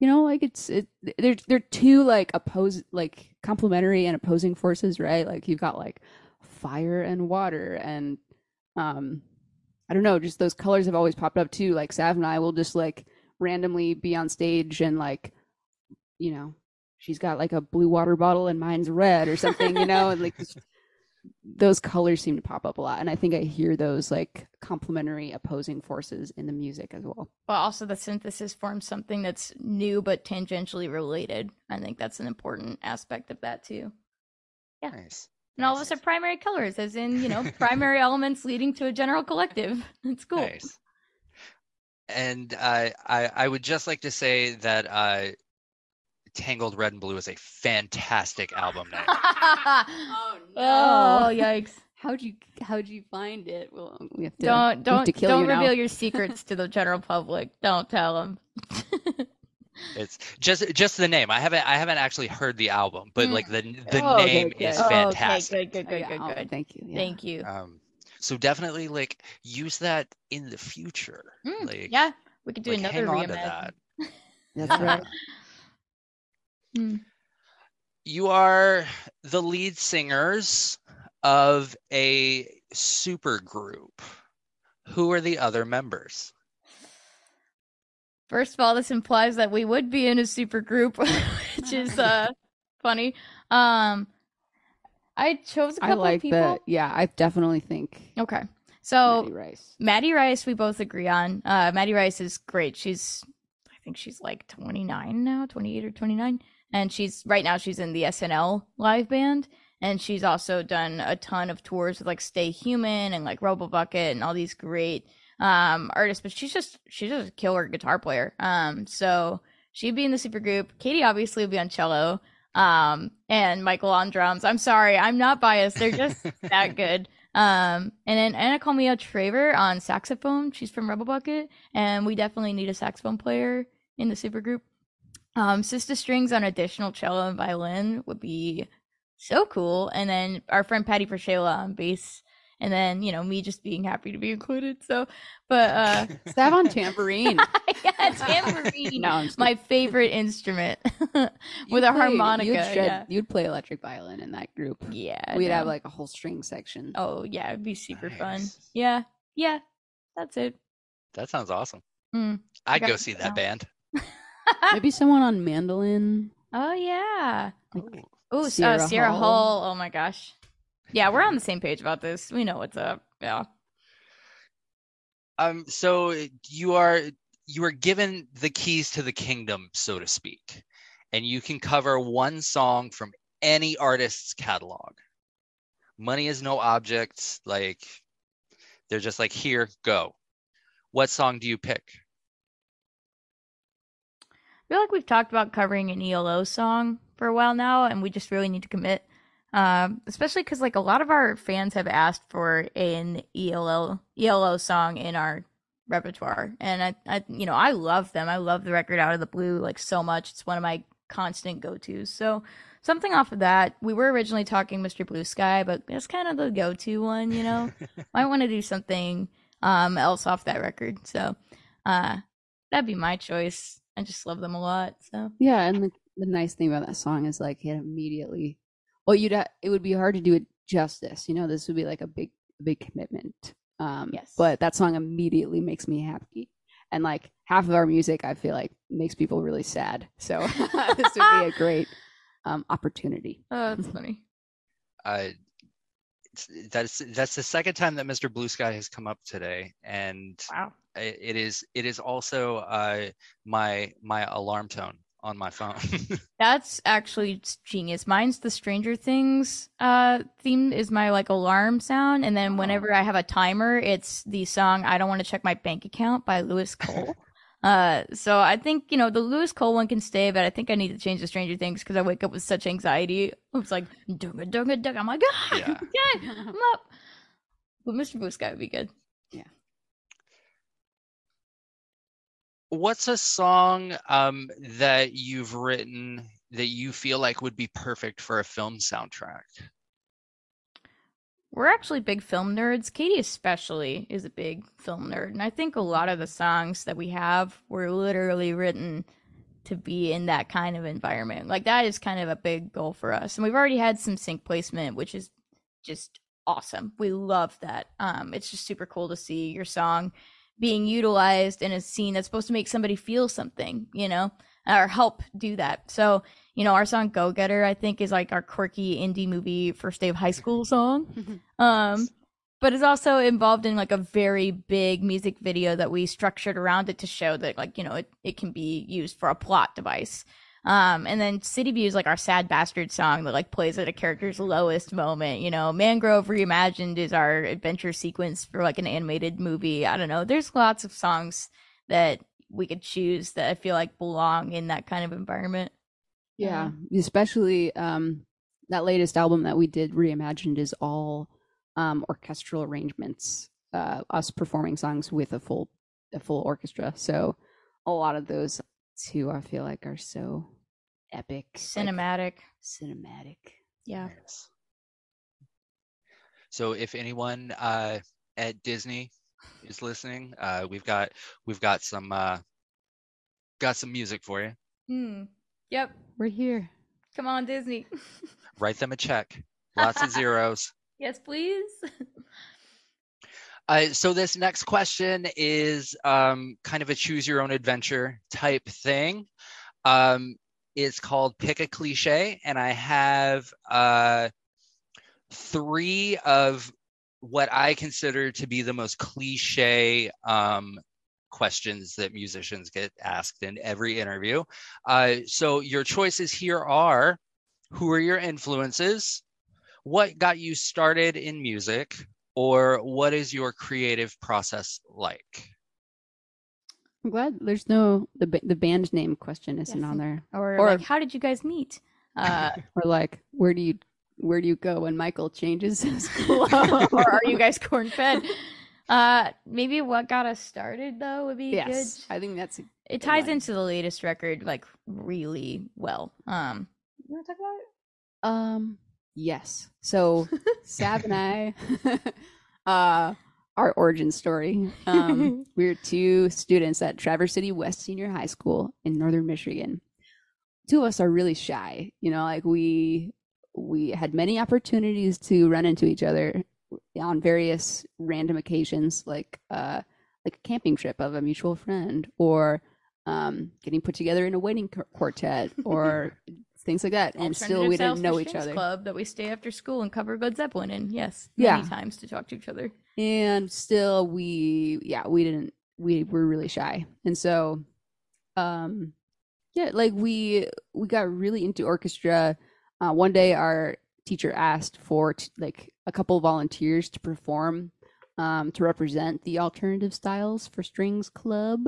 you know, like it's it they're they're two like oppose like complementary and opposing forces, right? Like you've got like fire and water and um I don't know, just those colors have always popped up too. Like Sav and I will just like randomly be on stage and like you know, she's got like a blue water bottle and mine's red or something, you know, and like those colors seem to pop up a lot. And I think I hear those like complementary opposing forces in the music as well. But also the synthesis forms something that's new but tangentially related. I think that's an important aspect of that too. Yeah. Nice. And all of us are primary colors, as in, you know, primary elements leading to a general collective. It's cool. Nice. And uh, I I would just like to say that uh, Tangled Red and Blue is a fantastic album name. Oh oh, yikes. How'd you how'd you find it? Well, we have to Don't we have don't to kill don't you now. reveal your secrets to the general public. Don't tell them. It's just just the name. I haven't I haven't actually heard the album, but Mm. like the the Oh, name okay. is Oh, fantastic. Okay, good, good, Oh, good, good, oh, good. Thank you. yeah. Thank you. Um, so definitely like use that in the future. Mm, like, yeah, we could do like, another hang on to reimagine. that. That's right. Mm. You are the lead singers of a super group. Who are the other members? First of all, this implies that we would be in a super group, which is uh funny. Um I chose a couple like of people. the yeah. I definitely think Okay. So Maddie Rice. Maddie Rice, we both agree on. Uh, Maddie Rice is great. She's, I think she's like 29 now, 28 or 29. And she's, right now, she's in the SNL live band. And she's also done a ton of tours with like Stay Human and like Robo Bucket and all these great um, artists. But she's just, she's just a killer guitar player. Um, so she'd be in the super group. Katie obviously would be on cello. Um, and Michael on drums. I'm sorry, I'm not biased. They're just that good. Um, and then Anna Colmia Traver on saxophone. She's from Rebel Bucket, and we definitely need a saxophone player in the supergroup. Um, Sister Strings on additional cello and violin would be so cool. And then our friend Patty Pershela on bass. And then, you know, me just being happy to be included. So, but, uh, Sav on tambourine. yeah, tambourine. no, My favorite instrument with You'd a play- harmonica. You'd, shred- yeah. you'd play electric violin in that group. Yeah. We'd have like a whole string section. Oh yeah, it'd be super fun. Yeah, yeah, that's it. That sounds awesome. Mm. I'd go it see now. that band. Maybe someone on mandolin. oh yeah. Ooh. Oh, Sierra, Sierra uh, Sierra Hull. Hull. Oh my gosh. Yeah, we're on the same page about this. We know what's up. Yeah. Um, so you are you are given the keys to the kingdom, so to speak, and you can cover one song from any artist's catalog. Money is no object. Like they're just like, here, go. What song do you pick? Feel like we've talked about covering an ELO song for a while now, and we just really need to commit. Um, especially because like a lot of our fans have asked for an ELO ELO song in our repertoire, and I, I, you know, I love them. I love the record Out of the Blue like so much. It's one of my constant go tos. So something off of that. We were originally talking Mr. Blue Sky, but that's kind of the go to one. You know, might want to do something um else off that record. So, uh, that'd be my choice. I just love them a lot. So. Yeah, and the, the nice thing about that song is like it immediately. Well, you'd ha- it would be hard to do it justice. You know, this would be like a big, big commitment. Um, Yes. But that song immediately makes me happy, and like half of our music, I feel like makes people really sad. So this would be a great um, opportunity. Oh, that's funny. Uh, it's- that's that's the second time that Mr. Blue Sky has come up today, and Wow. it is it is also uh, my my alarm tone on my phone. That's actually genius. Mine's the Stranger Things uh theme is my like alarm sound, and then whenever I have a timer, it's the song "I Don't Want to Check My Bank Account" by Lewis Cole. uh, so I think you know the Lewis Cole one can stay, but I think I need to change the Stranger Things because I wake up with such anxiety. It's like dunga dunga dunga. I'm like, ah, Yeah. okay, I'm up. But Mr. Blue Sky would be good. Yeah. What's a song um, that you've written that you feel like would be perfect for a film soundtrack? We're actually big film nerds. Katie, especially, is a big film nerd. And I think a lot of the songs that we have were literally written to be in that kind of environment. Like, that is kind of a big goal for us. And we've already had some sync placement, which is just awesome. We love that. Um, it's just super cool to see your song being utilized in a scene that's supposed to make somebody feel something, you know, or help do that. So, you know, our song Go Getter, I think, is like our quirky indie movie first day of high school song. Um, but it's also involved in like a very big music video that we structured around it to show that like, you know, it, it can be used for a plot device. Um, and then City View is like our sad bastard song that like plays at a character's lowest moment. You know, Mangrove Reimagined is our adventure sequence for like an animated movie. I don't know. There's lots of songs that we could choose that I feel like belong in that kind of environment. Yeah, especially um, that latest album that we did, Reimagined, is all um, orchestral arrangements. Uh, us performing songs with a full a full orchestra. So a lot of those too, I feel like, are so epic, like, Cinematic. cinematic. Yeah. Nice. So if anyone uh, at Disney is listening, uh, we've got we've got some uh, got some music for you. Hmm. Yep. We're here. Come on, Disney. Write them a check. Lots of zeros. yes, please. Uh, so this next question is um, kind of a choose your own adventure type thing. Um, it's called pick a cliche, and I have uh, three of what I consider to be the most cliche um, questions that musicians get asked in every interview. Uh, so your choices here are: who are your influences? What got you started in music? or what is your creative process like? I'm glad there's no the the band name question isn't Yes. on there, or, Or- like, how did you guys meet? Uh, or like where do you where do you go when Michael changes his clothes? or are you guys corn fed? Uh, maybe what got us started though would be yes, good. I think that's a It ties line. into the latest record like really well. Um, you want to talk about it? Um, yes. So Sav and I, uh, our origin story. Um, we're two students at Traverse City West Senior High School in Northern Michigan. Two of us are really shy. You know, like we we had many opportunities to run into each other on various random occasions, like uh, like a camping trip of a mutual friend, or um, getting put together in a wedding quartet, or things like that. And still, we didn't know each other. Club that we stay after school and cover Led Zeppelin in. Yes, many Yeah. times to talk to each other. and still we yeah we didn't we were really shy and so um yeah like we we got really into orchestra uh, one day our teacher asked for t- like a couple of volunteers to perform um to represent the alternative styles for strings club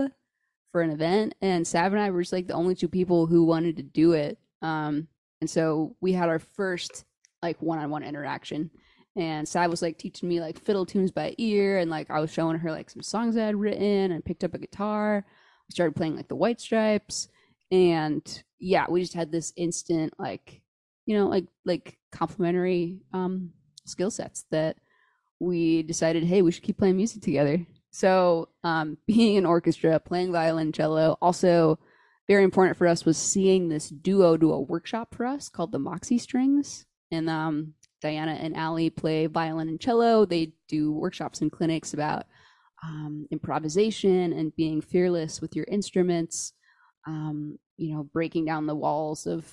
for an event and sav and i were just like the only two people who wanted to do it um and so we had our first like one-on-one interaction and Sav was like teaching me like fiddle tunes by ear, and like I was showing her like some songs I had written, and picked up a guitar. We started playing like the White Stripes, and yeah, we just had this instant like, you know, like like complementary um skill sets that we decided, hey, we should keep playing music together. So, um, being an orchestra, playing violin, cello, also very important for us was seeing this duo do a workshop for us called the Moxie Strings, and um, Diana and Allie play violin and cello. They do workshops and clinics about um, improvisation and being fearless with your instruments. Um, you know, breaking down the walls of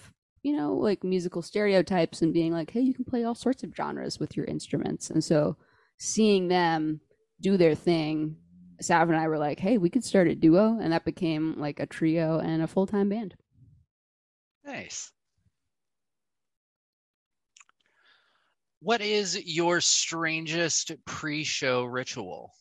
you know like musical stereotypes and being like, hey, you can play all sorts of genres with your instruments. And so, seeing them do their thing, Sav and I were like, hey, we could start a duo, and that became like a trio and a full time band. Nice. What is your strangest pre-show ritual?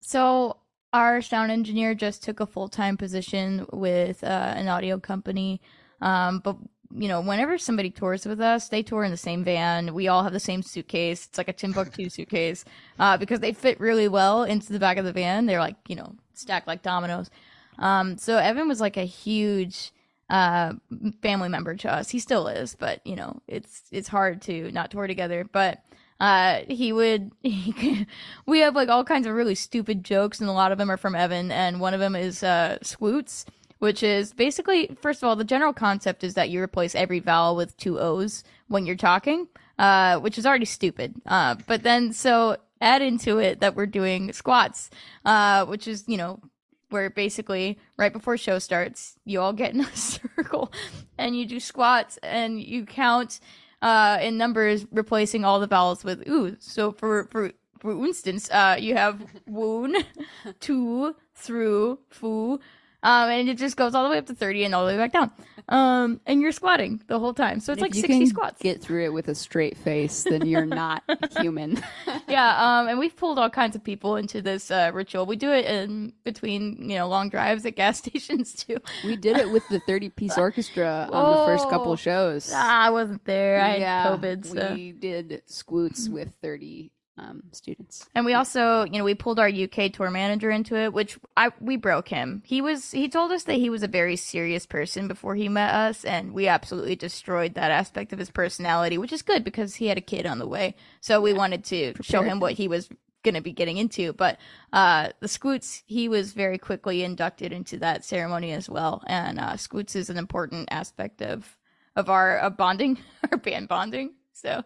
So our sound engineer just took a full time position with uh, an audio company. Um, but you know, whenever somebody tours with us, they tour in the same van. We all have the same suitcase. It's like a Timbuk2 suitcase uh, because they fit really well into the back of the van. They're like you know stacked like dominoes. Um, so Evan was like a huge uh, family member to us. He still is, but you know, it's it's hard to not tour together. But uh, he would he, we have like all kinds of really stupid jokes, and a lot of them are from Evan. And one of them is uh, swoots, which is basically first of all the general concept is that you replace every vowel with two O's when you're talking, uh, which is already stupid. Uh, but then so add into it that we're doing squats, uh, which is you know where basically right before show starts, you all get in a circle and you do squats and you count uh, in numbers, replacing all the vowels with ooh. So for for for instance, uh, you have woon, two, through, foo, um, and it just goes all the way up to 30 and all the way back down. Um, and you're squatting the whole time. So it's like you 60 can squats. Get through it with a straight face, then you're not human. yeah, um, and we've pulled all kinds of people into this uh, ritual. We do it in between, you know, long drives at gas stations too. we did it with the 30 piece orchestra on the first couple Whoa. shows. I wasn't there. I yeah, had COVID. So. we did squoots with 30 um, students. And we also, you know, we pulled our UK tour manager into it, which I we broke him. He was he told us that he was a very serious person before he met us, and we absolutely destroyed that aspect of his personality, which is good because he had a kid on the way. So we wanted to show him what he was going to be getting into. But uh, the Squoots, he was very quickly inducted into that ceremony as well. And uh, Squoots is an important aspect of of our of bonding, our band bonding. So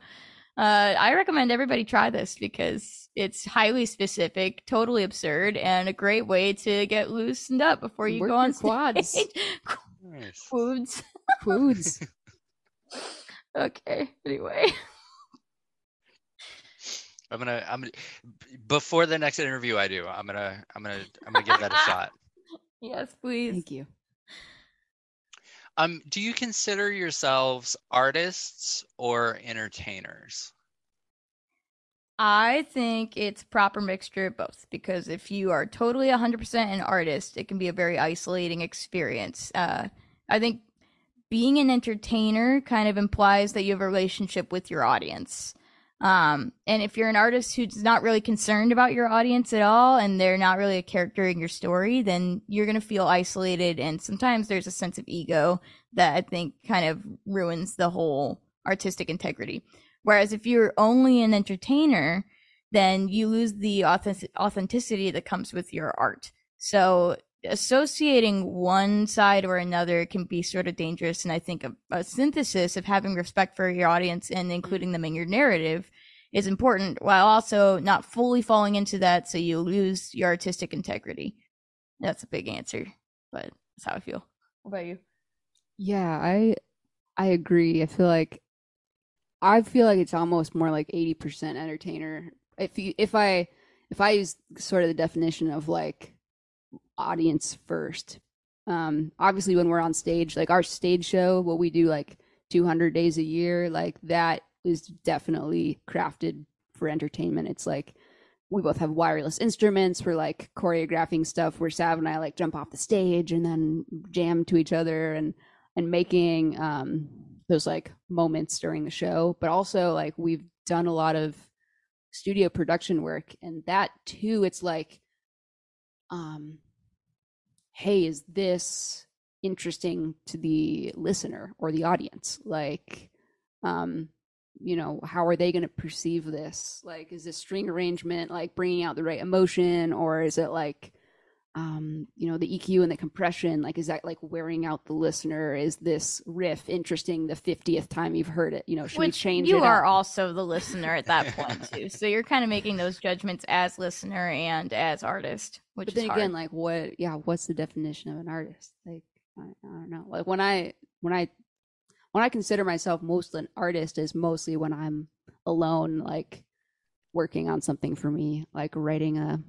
uh, I recommend everybody try this because it's highly specific, totally absurd, and a great way to get loosened up before you Work go on your quads. stage. Nice. Foods. Foods. Okay. Anyway. I'm gonna. I'm gonna. Before the next interview I do, I'm gonna. I'm gonna. I'm gonna give that a shot. Yes, please. Thank you. Um, do you consider yourselves artists or entertainers? I think it's proper mixture of both because if you are totally 100% an artist, it can be a very isolating experience. Uh, I think being an entertainer kind of implies that you have a relationship with your audience. Um, and if you're an artist who's not really concerned about your audience at all and they're not really a character in your story, then you're going to feel isolated. And sometimes there's a sense of ego that I think kind of ruins the whole artistic integrity. Whereas if you're only an entertainer, then you lose the authentic- authenticity that comes with your art. So associating one side or another can be sort of dangerous. And I think a, a synthesis of having respect for your audience and including mm. them in your narrative is important while also not fully falling into that so you lose your artistic integrity. That's a big answer, but that's how I feel. What about you? Yeah, I I agree. I feel like I feel like it's almost more like 80% entertainer. If you if I if I use sort of the definition of like audience first. Um obviously when we're on stage, like our stage show, what we do like 200 days a year, like that is definitely crafted for entertainment. It's like we both have wireless instruments. We're like choreographing stuff where Sav and I like jump off the stage and then jam to each other and and making um those like moments during the show. But also like we've done a lot of studio production work and that too it's like um hey, is this interesting to the listener or the audience? Like um you know how are they going to perceive this like is this string arrangement like bringing out the right emotion or is it like um you know the eq and the compression like is that like wearing out the listener is this riff interesting the 50th time you've heard it you know should we change you it are up? also the listener at that point too. So you're kind of making those judgments as listener and as artist, which but then hard. again like what yeah what's the definition of an artist like I, I don't know like when i when i when i consider myself mostly an artist is mostly when i'm alone like working on something for me like writing a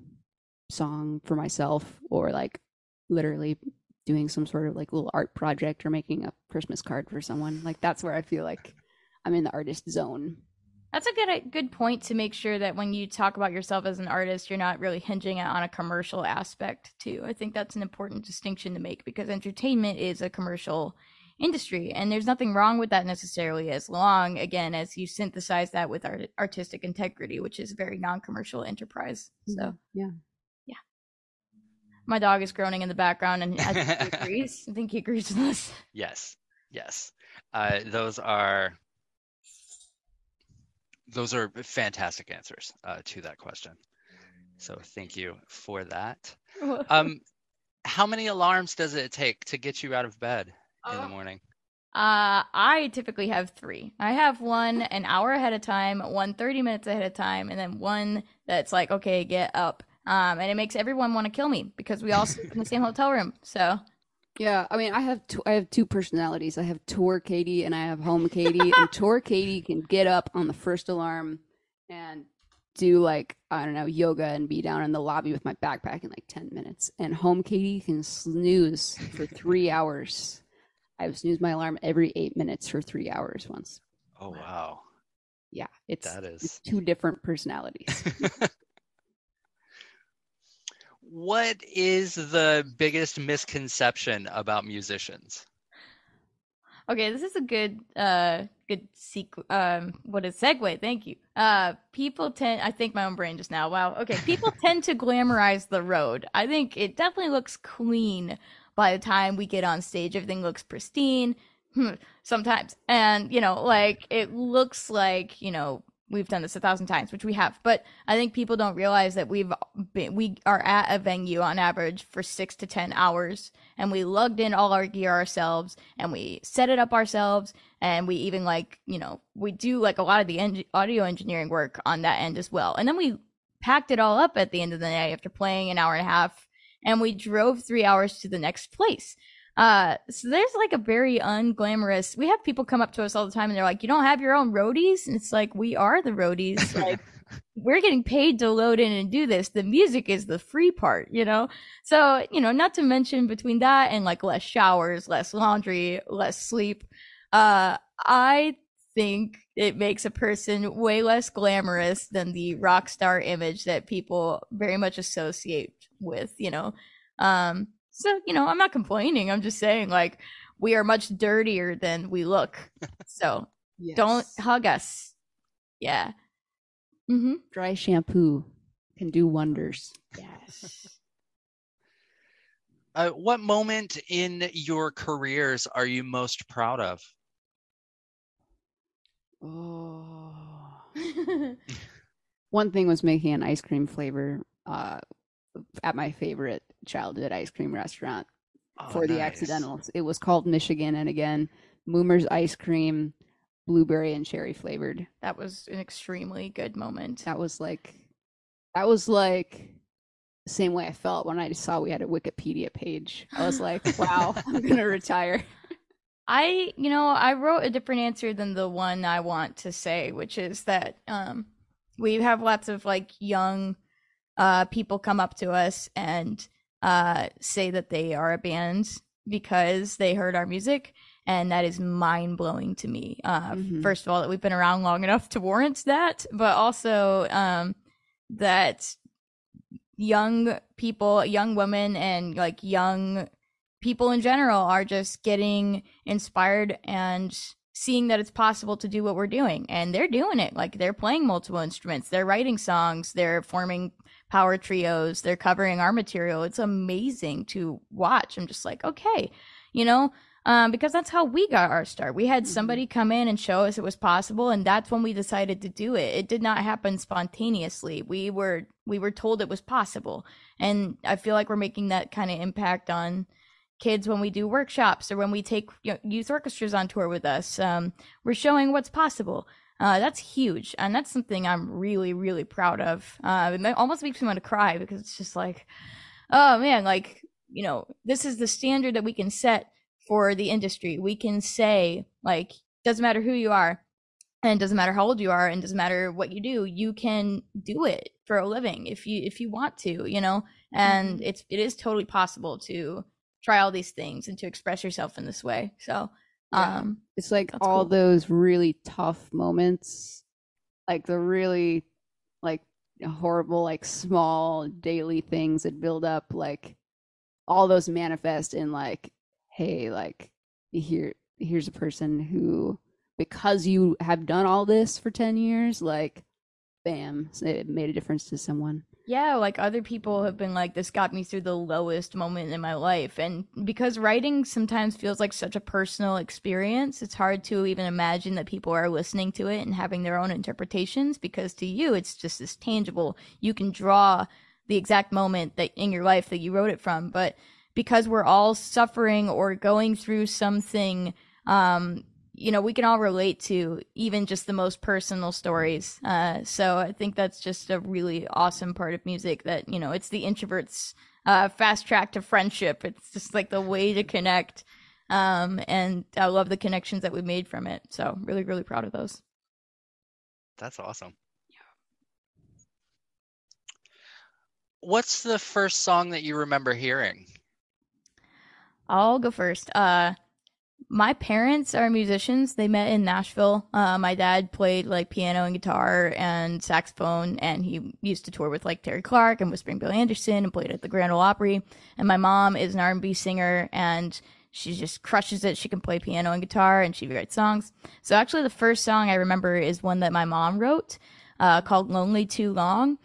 song for myself or like literally doing some sort of like little art project or making a Christmas card for someone. Like that's where I feel like I'm in the artist zone. That's a good good point to make sure that when you talk about yourself as an artist, you're not really hinging it on a commercial aspect too. I think that's an important distinction to make because entertainment is a commercial industry and there's nothing wrong with that necessarily as long again as you synthesize that with art- artistic integrity which is a very non-commercial enterprise so yeah, yeah. my dog is groaning in the background and i think he agrees i think he agrees with us Yes, yes. Uh, those are those are fantastic answers uh, to that question. So thank you for that. Um, how many alarms does it take to get you out of bed in the Uh, morning? Uh, I typically have three. I have one an hour ahead of time, one 30 minutes ahead of time, and then one that's like, okay, get up. Um, and it makes everyone want to kill me because we all sleep in the same hotel room. So, Yeah, I mean, I have two, I have two personalities. I have tour Katie and I have home Katie. and tour Katie can get up on the first alarm and do like I don't know yoga and be down in the lobby with my backpack in like ten minutes. And home Katie can snooze for three hours. I've snoozed my alarm every eight minutes for three hours once. Oh wow, Yeah, it's, that is it's two different personalities. what is the biggest misconception about musicians? okay, this is a good, uh, good sequ- um, what is segue? Thank you. Uh, people tend, I think my own brain just now. Wow. Okay. People tend to glamorize the road. I think it definitely looks clean by the time we get on stage. Everything looks pristine. Hmm, sometimes and you know like it looks like you know we've done this a thousand times which we have. But i think people don't realize that we've been we are at a venue on average for six to ten hours and we lugged in all our gear ourselves and we set it up ourselves and we even like you know we do like a lot of the en- audio engineering work on that end as well. And then we packed it all up at the end of the night after playing an hour and a half and we drove three hours to the next place uh, so there's like a very unglamorous. We have people come up to us all the time and they're like, "You don't have your own roadies," and it's like we are the roadies. Like we're getting paid to load in and do this. The music is the free part, you know. So you know, not to mention between that and like less showers, less laundry, less sleep. Uh, I think it makes a person way less glamorous than the rock star image that people very much associate with, you know. Um, so, you know, I'm not complaining. I'm just saying, like, we are much dirtier than we look. So don't hug us. Yeah. Mm-hmm. dry shampoo can do wonders. Yes. Uh, what moment in your careers are you most proud of? Oh. One thing was making an ice cream flavor uh, at my favorite childhood ice cream restaurant Oh, for the nice. accidentals. It was called Michigan, and again, Moomer's ice cream, blueberry and cherry flavored. that was an extremely good moment. That was like, that was like the same way I felt when I saw we had a Wikipedia page. I was like, wow, I'm gonna retire. I, you know, I wrote a different answer than the one I want to say, which is that um, we have lots of like young uh, people come up to us and uh, say that they are a band because they heard our music, and that is mind blowing to me. Uh, Mhm. First of all, that we've been around long enough to warrant that, but also um, that young people, young women, and like young people in general are just getting inspired and seeing that it's possible to do what we're doing and they're doing it like they're playing multiple instruments they're writing songs they're forming power trios they're covering our material. It's amazing to watch. I'm just like okay you know? Um, because that's how we got our start. We had somebody come in and show us it was possible and that's when we decided to do it. It did not happen spontaneously. We were we were told it was possible. And i feel like we're making that kind of impact on kids when we do workshops or when we take you know, youth orchestras on tour with us. Um, we're showing what's possible. Uh, that's huge, and that's something I'm really, really proud of. Uh, it almost makes me want to cry because it's just like, oh man, like you know, this is the standard that we can set for the industry. We can say like, doesn't matter who you are, and doesn't matter how old you are, and doesn't matter what you do, you can do it for a living if you if you want to, you know. And it's it is totally possible to try all these things and to express yourself in this way. So, Yeah. um, It's like That's all cool. those really tough moments, like the really like horrible, like small daily things that build up, like all those manifest in like, hey, like here here's a person who because you have done all this for 10 years, like bam, it made a difference to someone. Yeah, like other people have been like, this got me through the lowest moment in my life. And because writing sometimes feels like such a personal experience, it's hard to even imagine that people are listening to it and having their own interpretations because to you, it's just this tangible. You can draw the exact moment that in your life that you wrote it from. But because we're all suffering or going through something, um, you know, we can all relate to even just the most personal stories. Uh, so I think that's just a really awesome part of music that, you know, it's the introverts uh, fast track to friendship. It's just like the way to connect. Um, and I love the connections that we made from it. So really, really proud of those. That's awesome. Yeah. What's the first song that you remember hearing? I'll go first. Uh, my parents are musicians. They met in Nashville. Uh, my dad played like piano and guitar and saxophone, and he used to tour with like Terri Clark and Whispering Bill Anderson and played at the Grand Ole Opry. And my mom is an R&B singer, and she just crushes it. She can play piano and guitar, and she writes songs. So actually, the first song I remember is one that my mom wrote, uh, called "Lonely Too Long."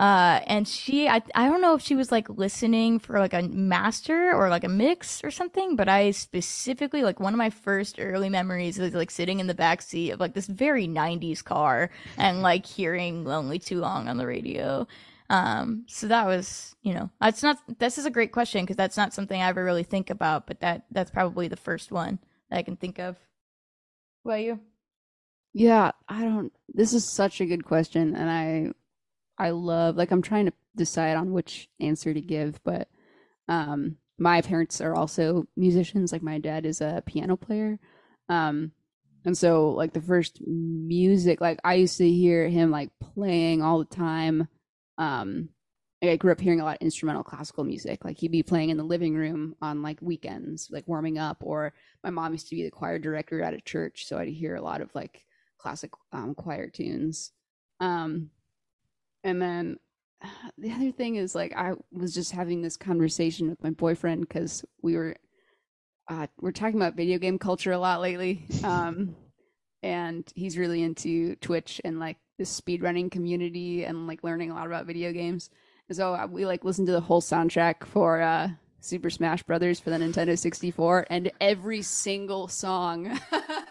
Uh, and she, I, I don't know if she was like listening for like a master or like a mix or something, but I specifically, like one of my first early memories is like sitting in the back seat of like this very 90s car and like hearing Lonely Too Long on the radio. Um, so that was, you know, that's not, this is a great question because that's not something I ever really think about, but that, that's probably the first one that I can think of. What about you? Yeah, I don't. This is such a good question, and I, I love. Like, I'm trying to decide on which answer to give, but, um, my parents are also musicians. Like, my dad is a piano player, um, and so like the first music, like I used to hear him like playing all the time. Um, I grew up hearing a lot of instrumental classical music. Like he'd be playing in the living room on like weekends, like warming up, or my mom used to be the choir director at a church, so I'd hear a lot of like classic um, choir tunes. Um, and then the other thing is like I was just having this conversation with my boyfriend because we were uh, we're talking about video game culture a lot lately. Um, and he's really into Twitch and like the speedrunning community and like learning a lot about video games. And so uh, we like listened to the whole soundtrack for uh, Super Smash Brothers for the Nintendo 64, and every single song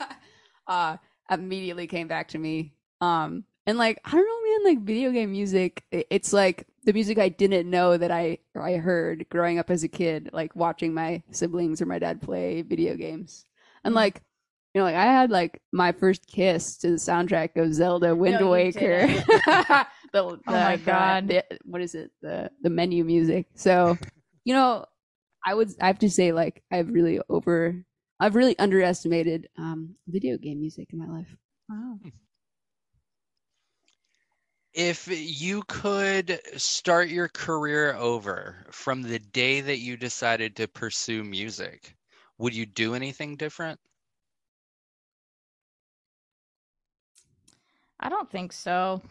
uh, immediately came back to me. Um, and like I don't know, man, like video game music, it's like the music I didn't know that I I heard growing up as a kid, like watching my siblings or my dad play video games, and like. You know, like I had like my first kiss to the soundtrack of Zelda Wind No, Waker. didn't. the, Oh my the- God. the- what is it? The the menu music. So, you know, I would I have to say like I've really over I've really underestimated um video game music in my life. Wow. If you could start your career over from the day that you decided to pursue music, would you do anything different? I don't think so.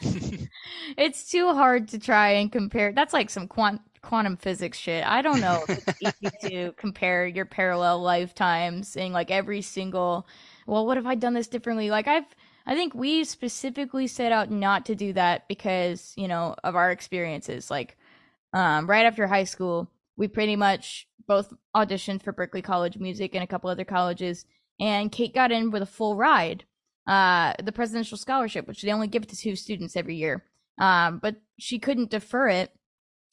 it's too hard to try and compare. That's like some quant- quantum physics shit. I don't know if it's easy to compare your parallel lifetimes and like every single. Well, what if I'd done this differently? Like I've, I think we specifically set out not to do that because you know of our experiences. Like, um, right after high school, we pretty much both auditioned for Berklee College Music and a couple other colleges, and Kate got in with a full ride uh, the presidential scholarship, which they only give to two students every year. Um, but she couldn't defer it,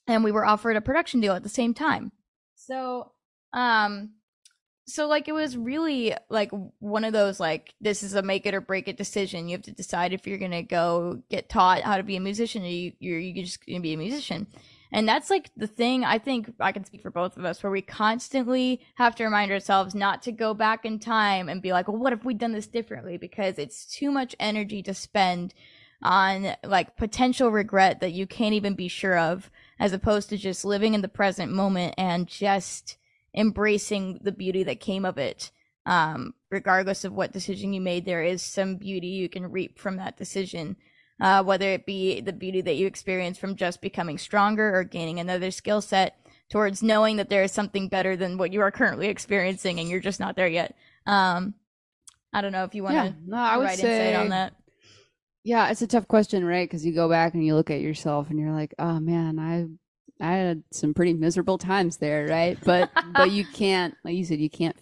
and we were offered a production deal at the same time. So, um, so like it was really like one of those like this is a make it or break it decision. You have to decide if you're gonna go get taught how to be a musician, or you you're you're just gonna be a musician. And that's like the thing I think I can speak for both of us, where we constantly have to remind ourselves not to go back in time and be like, well, what if we'd done this differently? Because it's too much energy to spend on like potential regret that you can't even be sure of, as opposed to just living in the present moment and just embracing the beauty that came of it. Um, regardless of what decision you made, there is some beauty you can reap from that decision. Uh, whether it be the beauty that you experience from just becoming stronger or gaining another skill set towards knowing that there is something better than what you are currently experiencing and you're just not there yet. Um, I don't know if you want to Yeah, no, I would say on that. Yeah, it's a tough question, right? Because you go back and you look at yourself and you're like, oh man, I I had some pretty miserable times there, right? But but you can't, like you said, you can't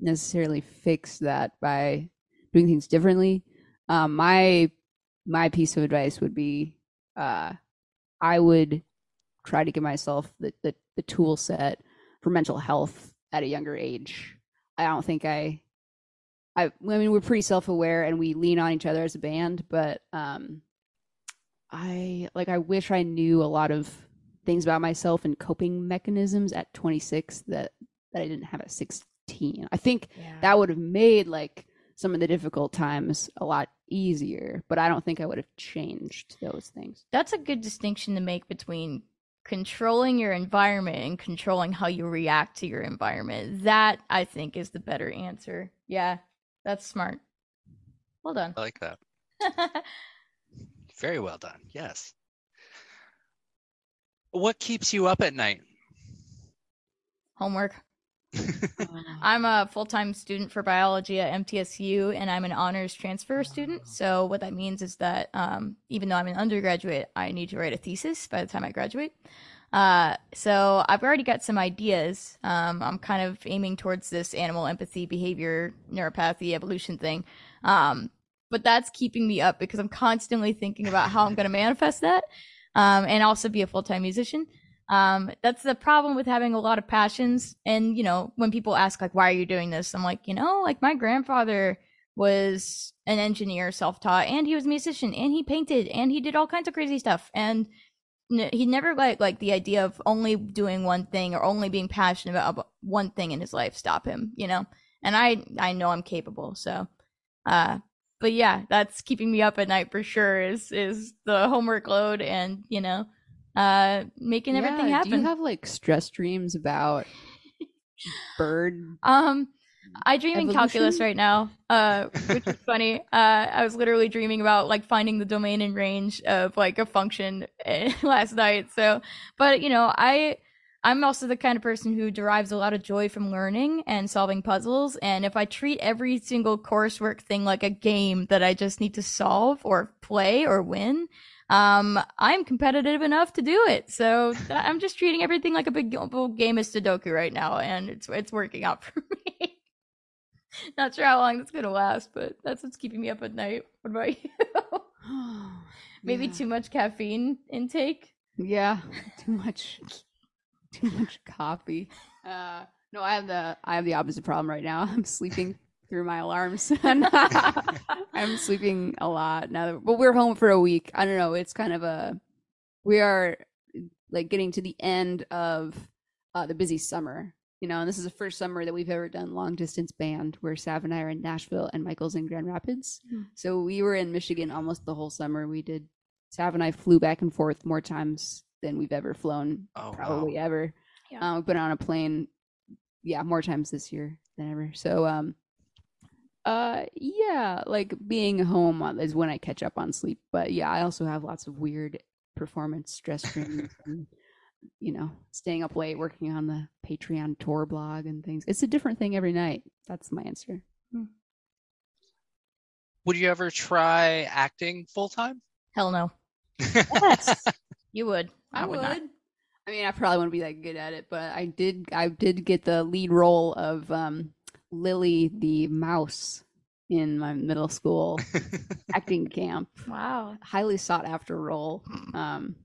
necessarily fix that by doing things differently. Um, my my piece of advice would be, uh, I would try to give myself the the, the tool set for mental health at a younger age. I don't think I I, I mean, we're pretty self-aware and we lean on each other as a band, but um, I like. I wish I knew a lot of things about myself and coping mechanisms at 26 that that I didn't have at 16. I think that would have made like some of the difficult times a lot easier, but I don't think I would have changed those things. That's a good distinction to make between controlling your environment and controlling how you react to your environment. That I think is the better answer. Yeah, that's smart. Well done. I like that. Very well done. Yes. What keeps you up at night? Homework. I'm a full time student for biology at MTSU, and I'm an honors transfer student. So, what that means is that um, even though I'm an undergraduate, I need to write a thesis by the time I graduate. Uh, so, I've already got some ideas. Um, I'm kind of aiming towards this animal empathy, behavior, neuropathy, evolution thing. Um, but that's keeping me up because I'm constantly thinking about how I'm going to manifest that um, and also be a full time musician. Um, that's the problem with having a lot of passions. And, you know, when people ask, like, why are you doing this? I'm like, you know, like my grandfather was an engineer, self taught, and he was a musician, and he painted, and he did all kinds of crazy stuff. And he never like like the idea of only doing one thing or only being passionate about one thing in his life stop him, you know. And I I know I'm capable, so uh but yeah, that's keeping me up at night for sure is is the homework load and, you know, uh making everything Yeah, happen. Do you have like stress dreams about bird? Um, I dream in calculus right now, uh, which is funny. Uh, I was literally dreaming about like finding the domain and range of like a function eh, last night. So, but you know, I I'm also the kind of person who derives a lot of joy from learning and solving puzzles. And if I treat every single coursework thing like a game that I just need to solve or play or win, um, I'm competitive enough to do it. So I'm just treating everything like a big game of Sudoku right now, and it's it's working out for me. Not sure how long that's gonna last, but that's what's keeping me up at night. What about you? Maybe Yeah. too much caffeine intake. Yeah, too much, too much coffee. Uh, no, I have the I have the opposite problem right now. I'm sleeping through my alarms. and I'm sleeping a lot now. That, but we're home for a week. I don't know. It's kind of a we are like getting to the end of uh, the busy summer. You know, and this is the first summer that we've ever done long distance band where Sav and I are in Nashville and Michael's in Grand Rapids. Hmm. So we were in Michigan almost the whole summer. We did Sav and I flew back and forth more times than we've ever flown, Oh, probably wow. ever. Yeah. Um, we've been on a plane, yeah, more times this year than ever. So, um, uh, yeah, like being home is when I catch up on sleep. But yeah, I also have lots of weird performance stress dreams and you know, staying up late working on the Patreon tour blog and things. It's a different thing every night. That's my answer. Would you ever try acting full time? Hell no. Yes. You would. I, would, not. I mean, I probably wouldn't be that good at it, but I did. I did get the lead role of um, Lily the mouse in my middle school acting camp. Wow. Highly sought after role. Um,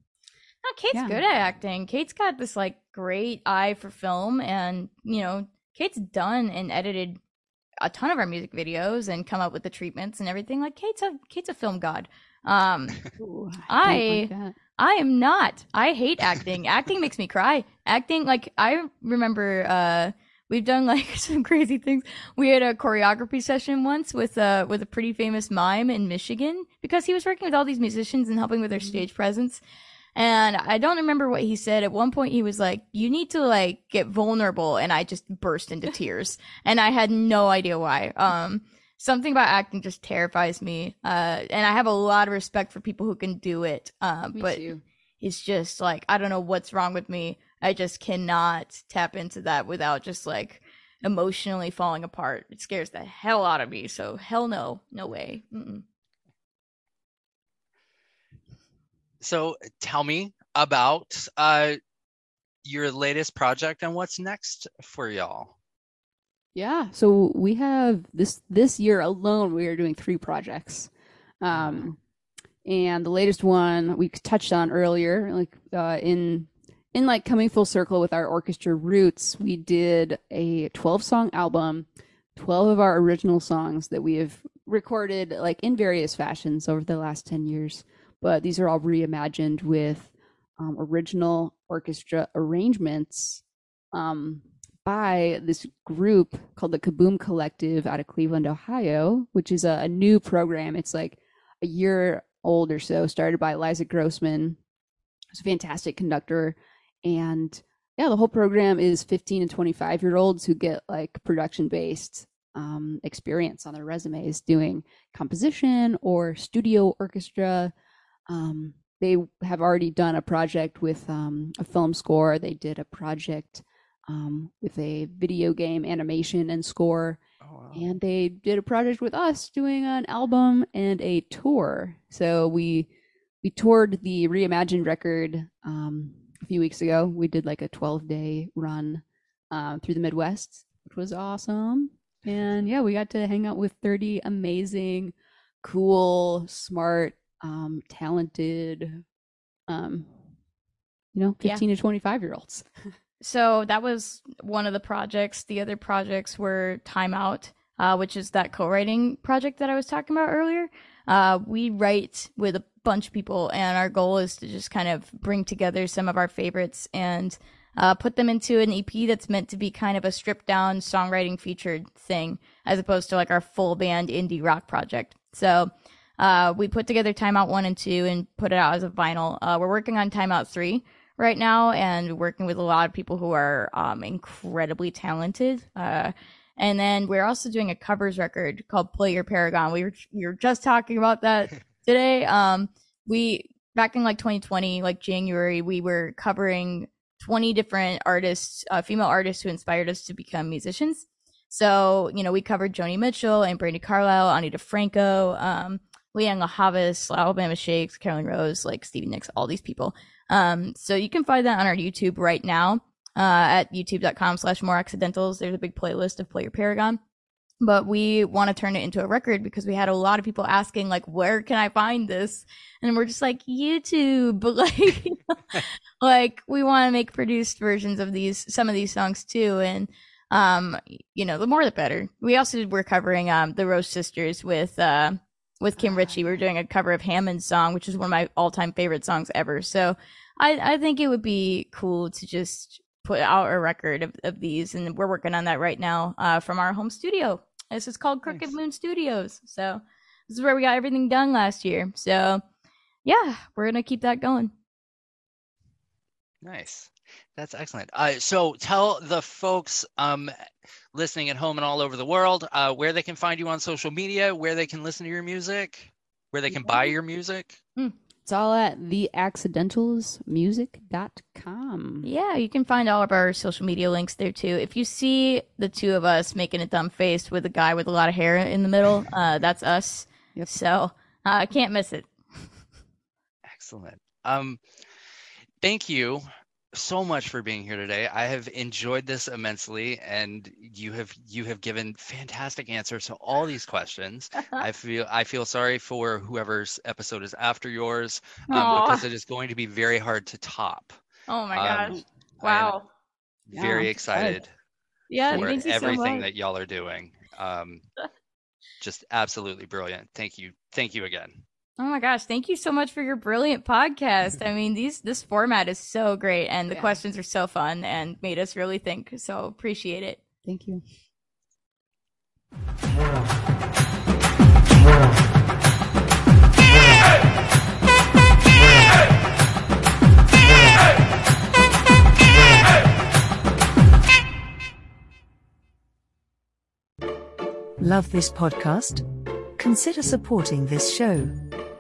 No, Kate's Yeah. good at acting. Kate's got this like great eye for film, and you know, Kate's done and edited a ton of our music videos and come up with the treatments and everything. Like Kate's a Kate's a film god. Um, ooh, I- don't like. I am not. I hate acting. acting makes me cry. Acting, like I remember, uh, we've done like some crazy things. We had a choreography session once with uh with a pretty famous mime in Michigan because he was working with all these musicians and helping with their stage presence. And I don't remember what he said. At one point, he was like, "You need to like get vulnerable," and I just burst into tears, and I had no idea why. Um, something about acting just terrifies me, uh, and I have a lot of respect for people who can do it. Uh, Me but too. it's just like I don't know what's wrong with me. I just cannot tap into that without just like emotionally falling apart. It scares the hell out of me. So hell no, no way. Mm-mm. So tell me about uh, your latest project and what's next for y'all. Yeah, so we have this this year alone we are doing three projects. Um and the latest one we touched on earlier like uh in in like coming full circle with our orchestra roots, we did a 12 song album, 12 of our original songs that we have recorded like in various fashions over the last 10 years, but these are all reimagined with um, original orchestra arrangements um, by this group called the Kaboom Collective out of Cleveland, Ohio, which is a, a new program. It's like a year old or so, started by Eliza Grossman, who's a fantastic conductor. And yeah, the whole program is 15 and 25 year olds who get like production based um, experience on their resumes doing composition or studio orchestra. Um, they have already done a project with um, a film score. They did a project um, with a video game animation and score. Oh, And they did a project with us doing an album and a tour. So we we toured the reimagined record um, a few weeks ago. We did like a 12 day run um, through the Midwest, which was awesome. And yeah, we got to hang out with 30 amazing, cool, smart, um, talented, um, you know, Yeah. 15 to 25 year olds. So that was one of the projects. The other projects were Timeout, uh, which is that co-writing project that I was talking about earlier. Uh, we write with a bunch of people, and our goal is to just kind of bring together some of our favorites and uh, put them into an EP that's meant to be kind of a stripped down songwriting featured thing, as opposed to like our full band indie rock project. So uh, we put together Timeout 1 and 2 and put it out as a vinyl. Uh, we're working on Timeout 3 right now and working with a lot of people who are um, incredibly talented. Uh, and then we're also doing a covers record called Play Your Paragon. We were, we were just talking about that today. Um, we, back in like 2020, like January, we were covering 20 different artists, uh, female artists who inspired us to become musicians. So, you know, we covered Joni Mitchell and Brandi Carlile, Ani DiFranco, um, Lianne La Havas, Alabama Shakes, Carolyn Rose, like Stevie Nicks, all these people. Um, so you can find that on our YouTube right now, uh, at youtube.com slash more accidentals. There's a big playlist of Play Your Paragon. But we want to turn it into a record because we had a lot of people asking, like, where can I find this? And we're just like, YouTube. Like, like we want to make produced versions of these, some of these songs too. And, um, you know, the more the better. We also were covering, um, the Rose Sisters with, uh, with Kim Richey. We were doing a cover of Hammond's song, which is one of my all time favorite songs ever. So I, I think it would be cool to just put out a record of, of these. And we're working on that right now, uh, from our home studio. This is called Crooked Nice. Moon Studios. So this is where we got everything done last year. So yeah, we're going to keep that going. Nice. That's excellent. Uh, so tell the folks um, listening at home and all over the world uh, where they can find you on social media, where they can listen to your music, where they can buy your music. It's all at theaccidentalsmusic.com. Yeah, you can find all of our social media links there too. If you see the two of us making a dumb face with a guy with a lot of hair in the middle, uh, that's us. Yep. So I uh, can't miss it. Excellent. Um, thank you so much for being here today. I have enjoyed this immensely, and you have you have given fantastic answers to all these questions. I feel I feel sorry for whoever's episode is after yours um, because it is going to be very hard to top. Oh my Um, gosh. I Wow. Yeah, very I'm excited Yeah, for thank you so everything that y'all are doing. Um, just absolutely brilliant. Thank you. Thank you again. Oh my gosh, thank you so much for your brilliant podcast. I mean, these this format is so great and the yeah. questions are so fun and made us really think. So appreciate it. Thank you. Love this podcast? Consider supporting this show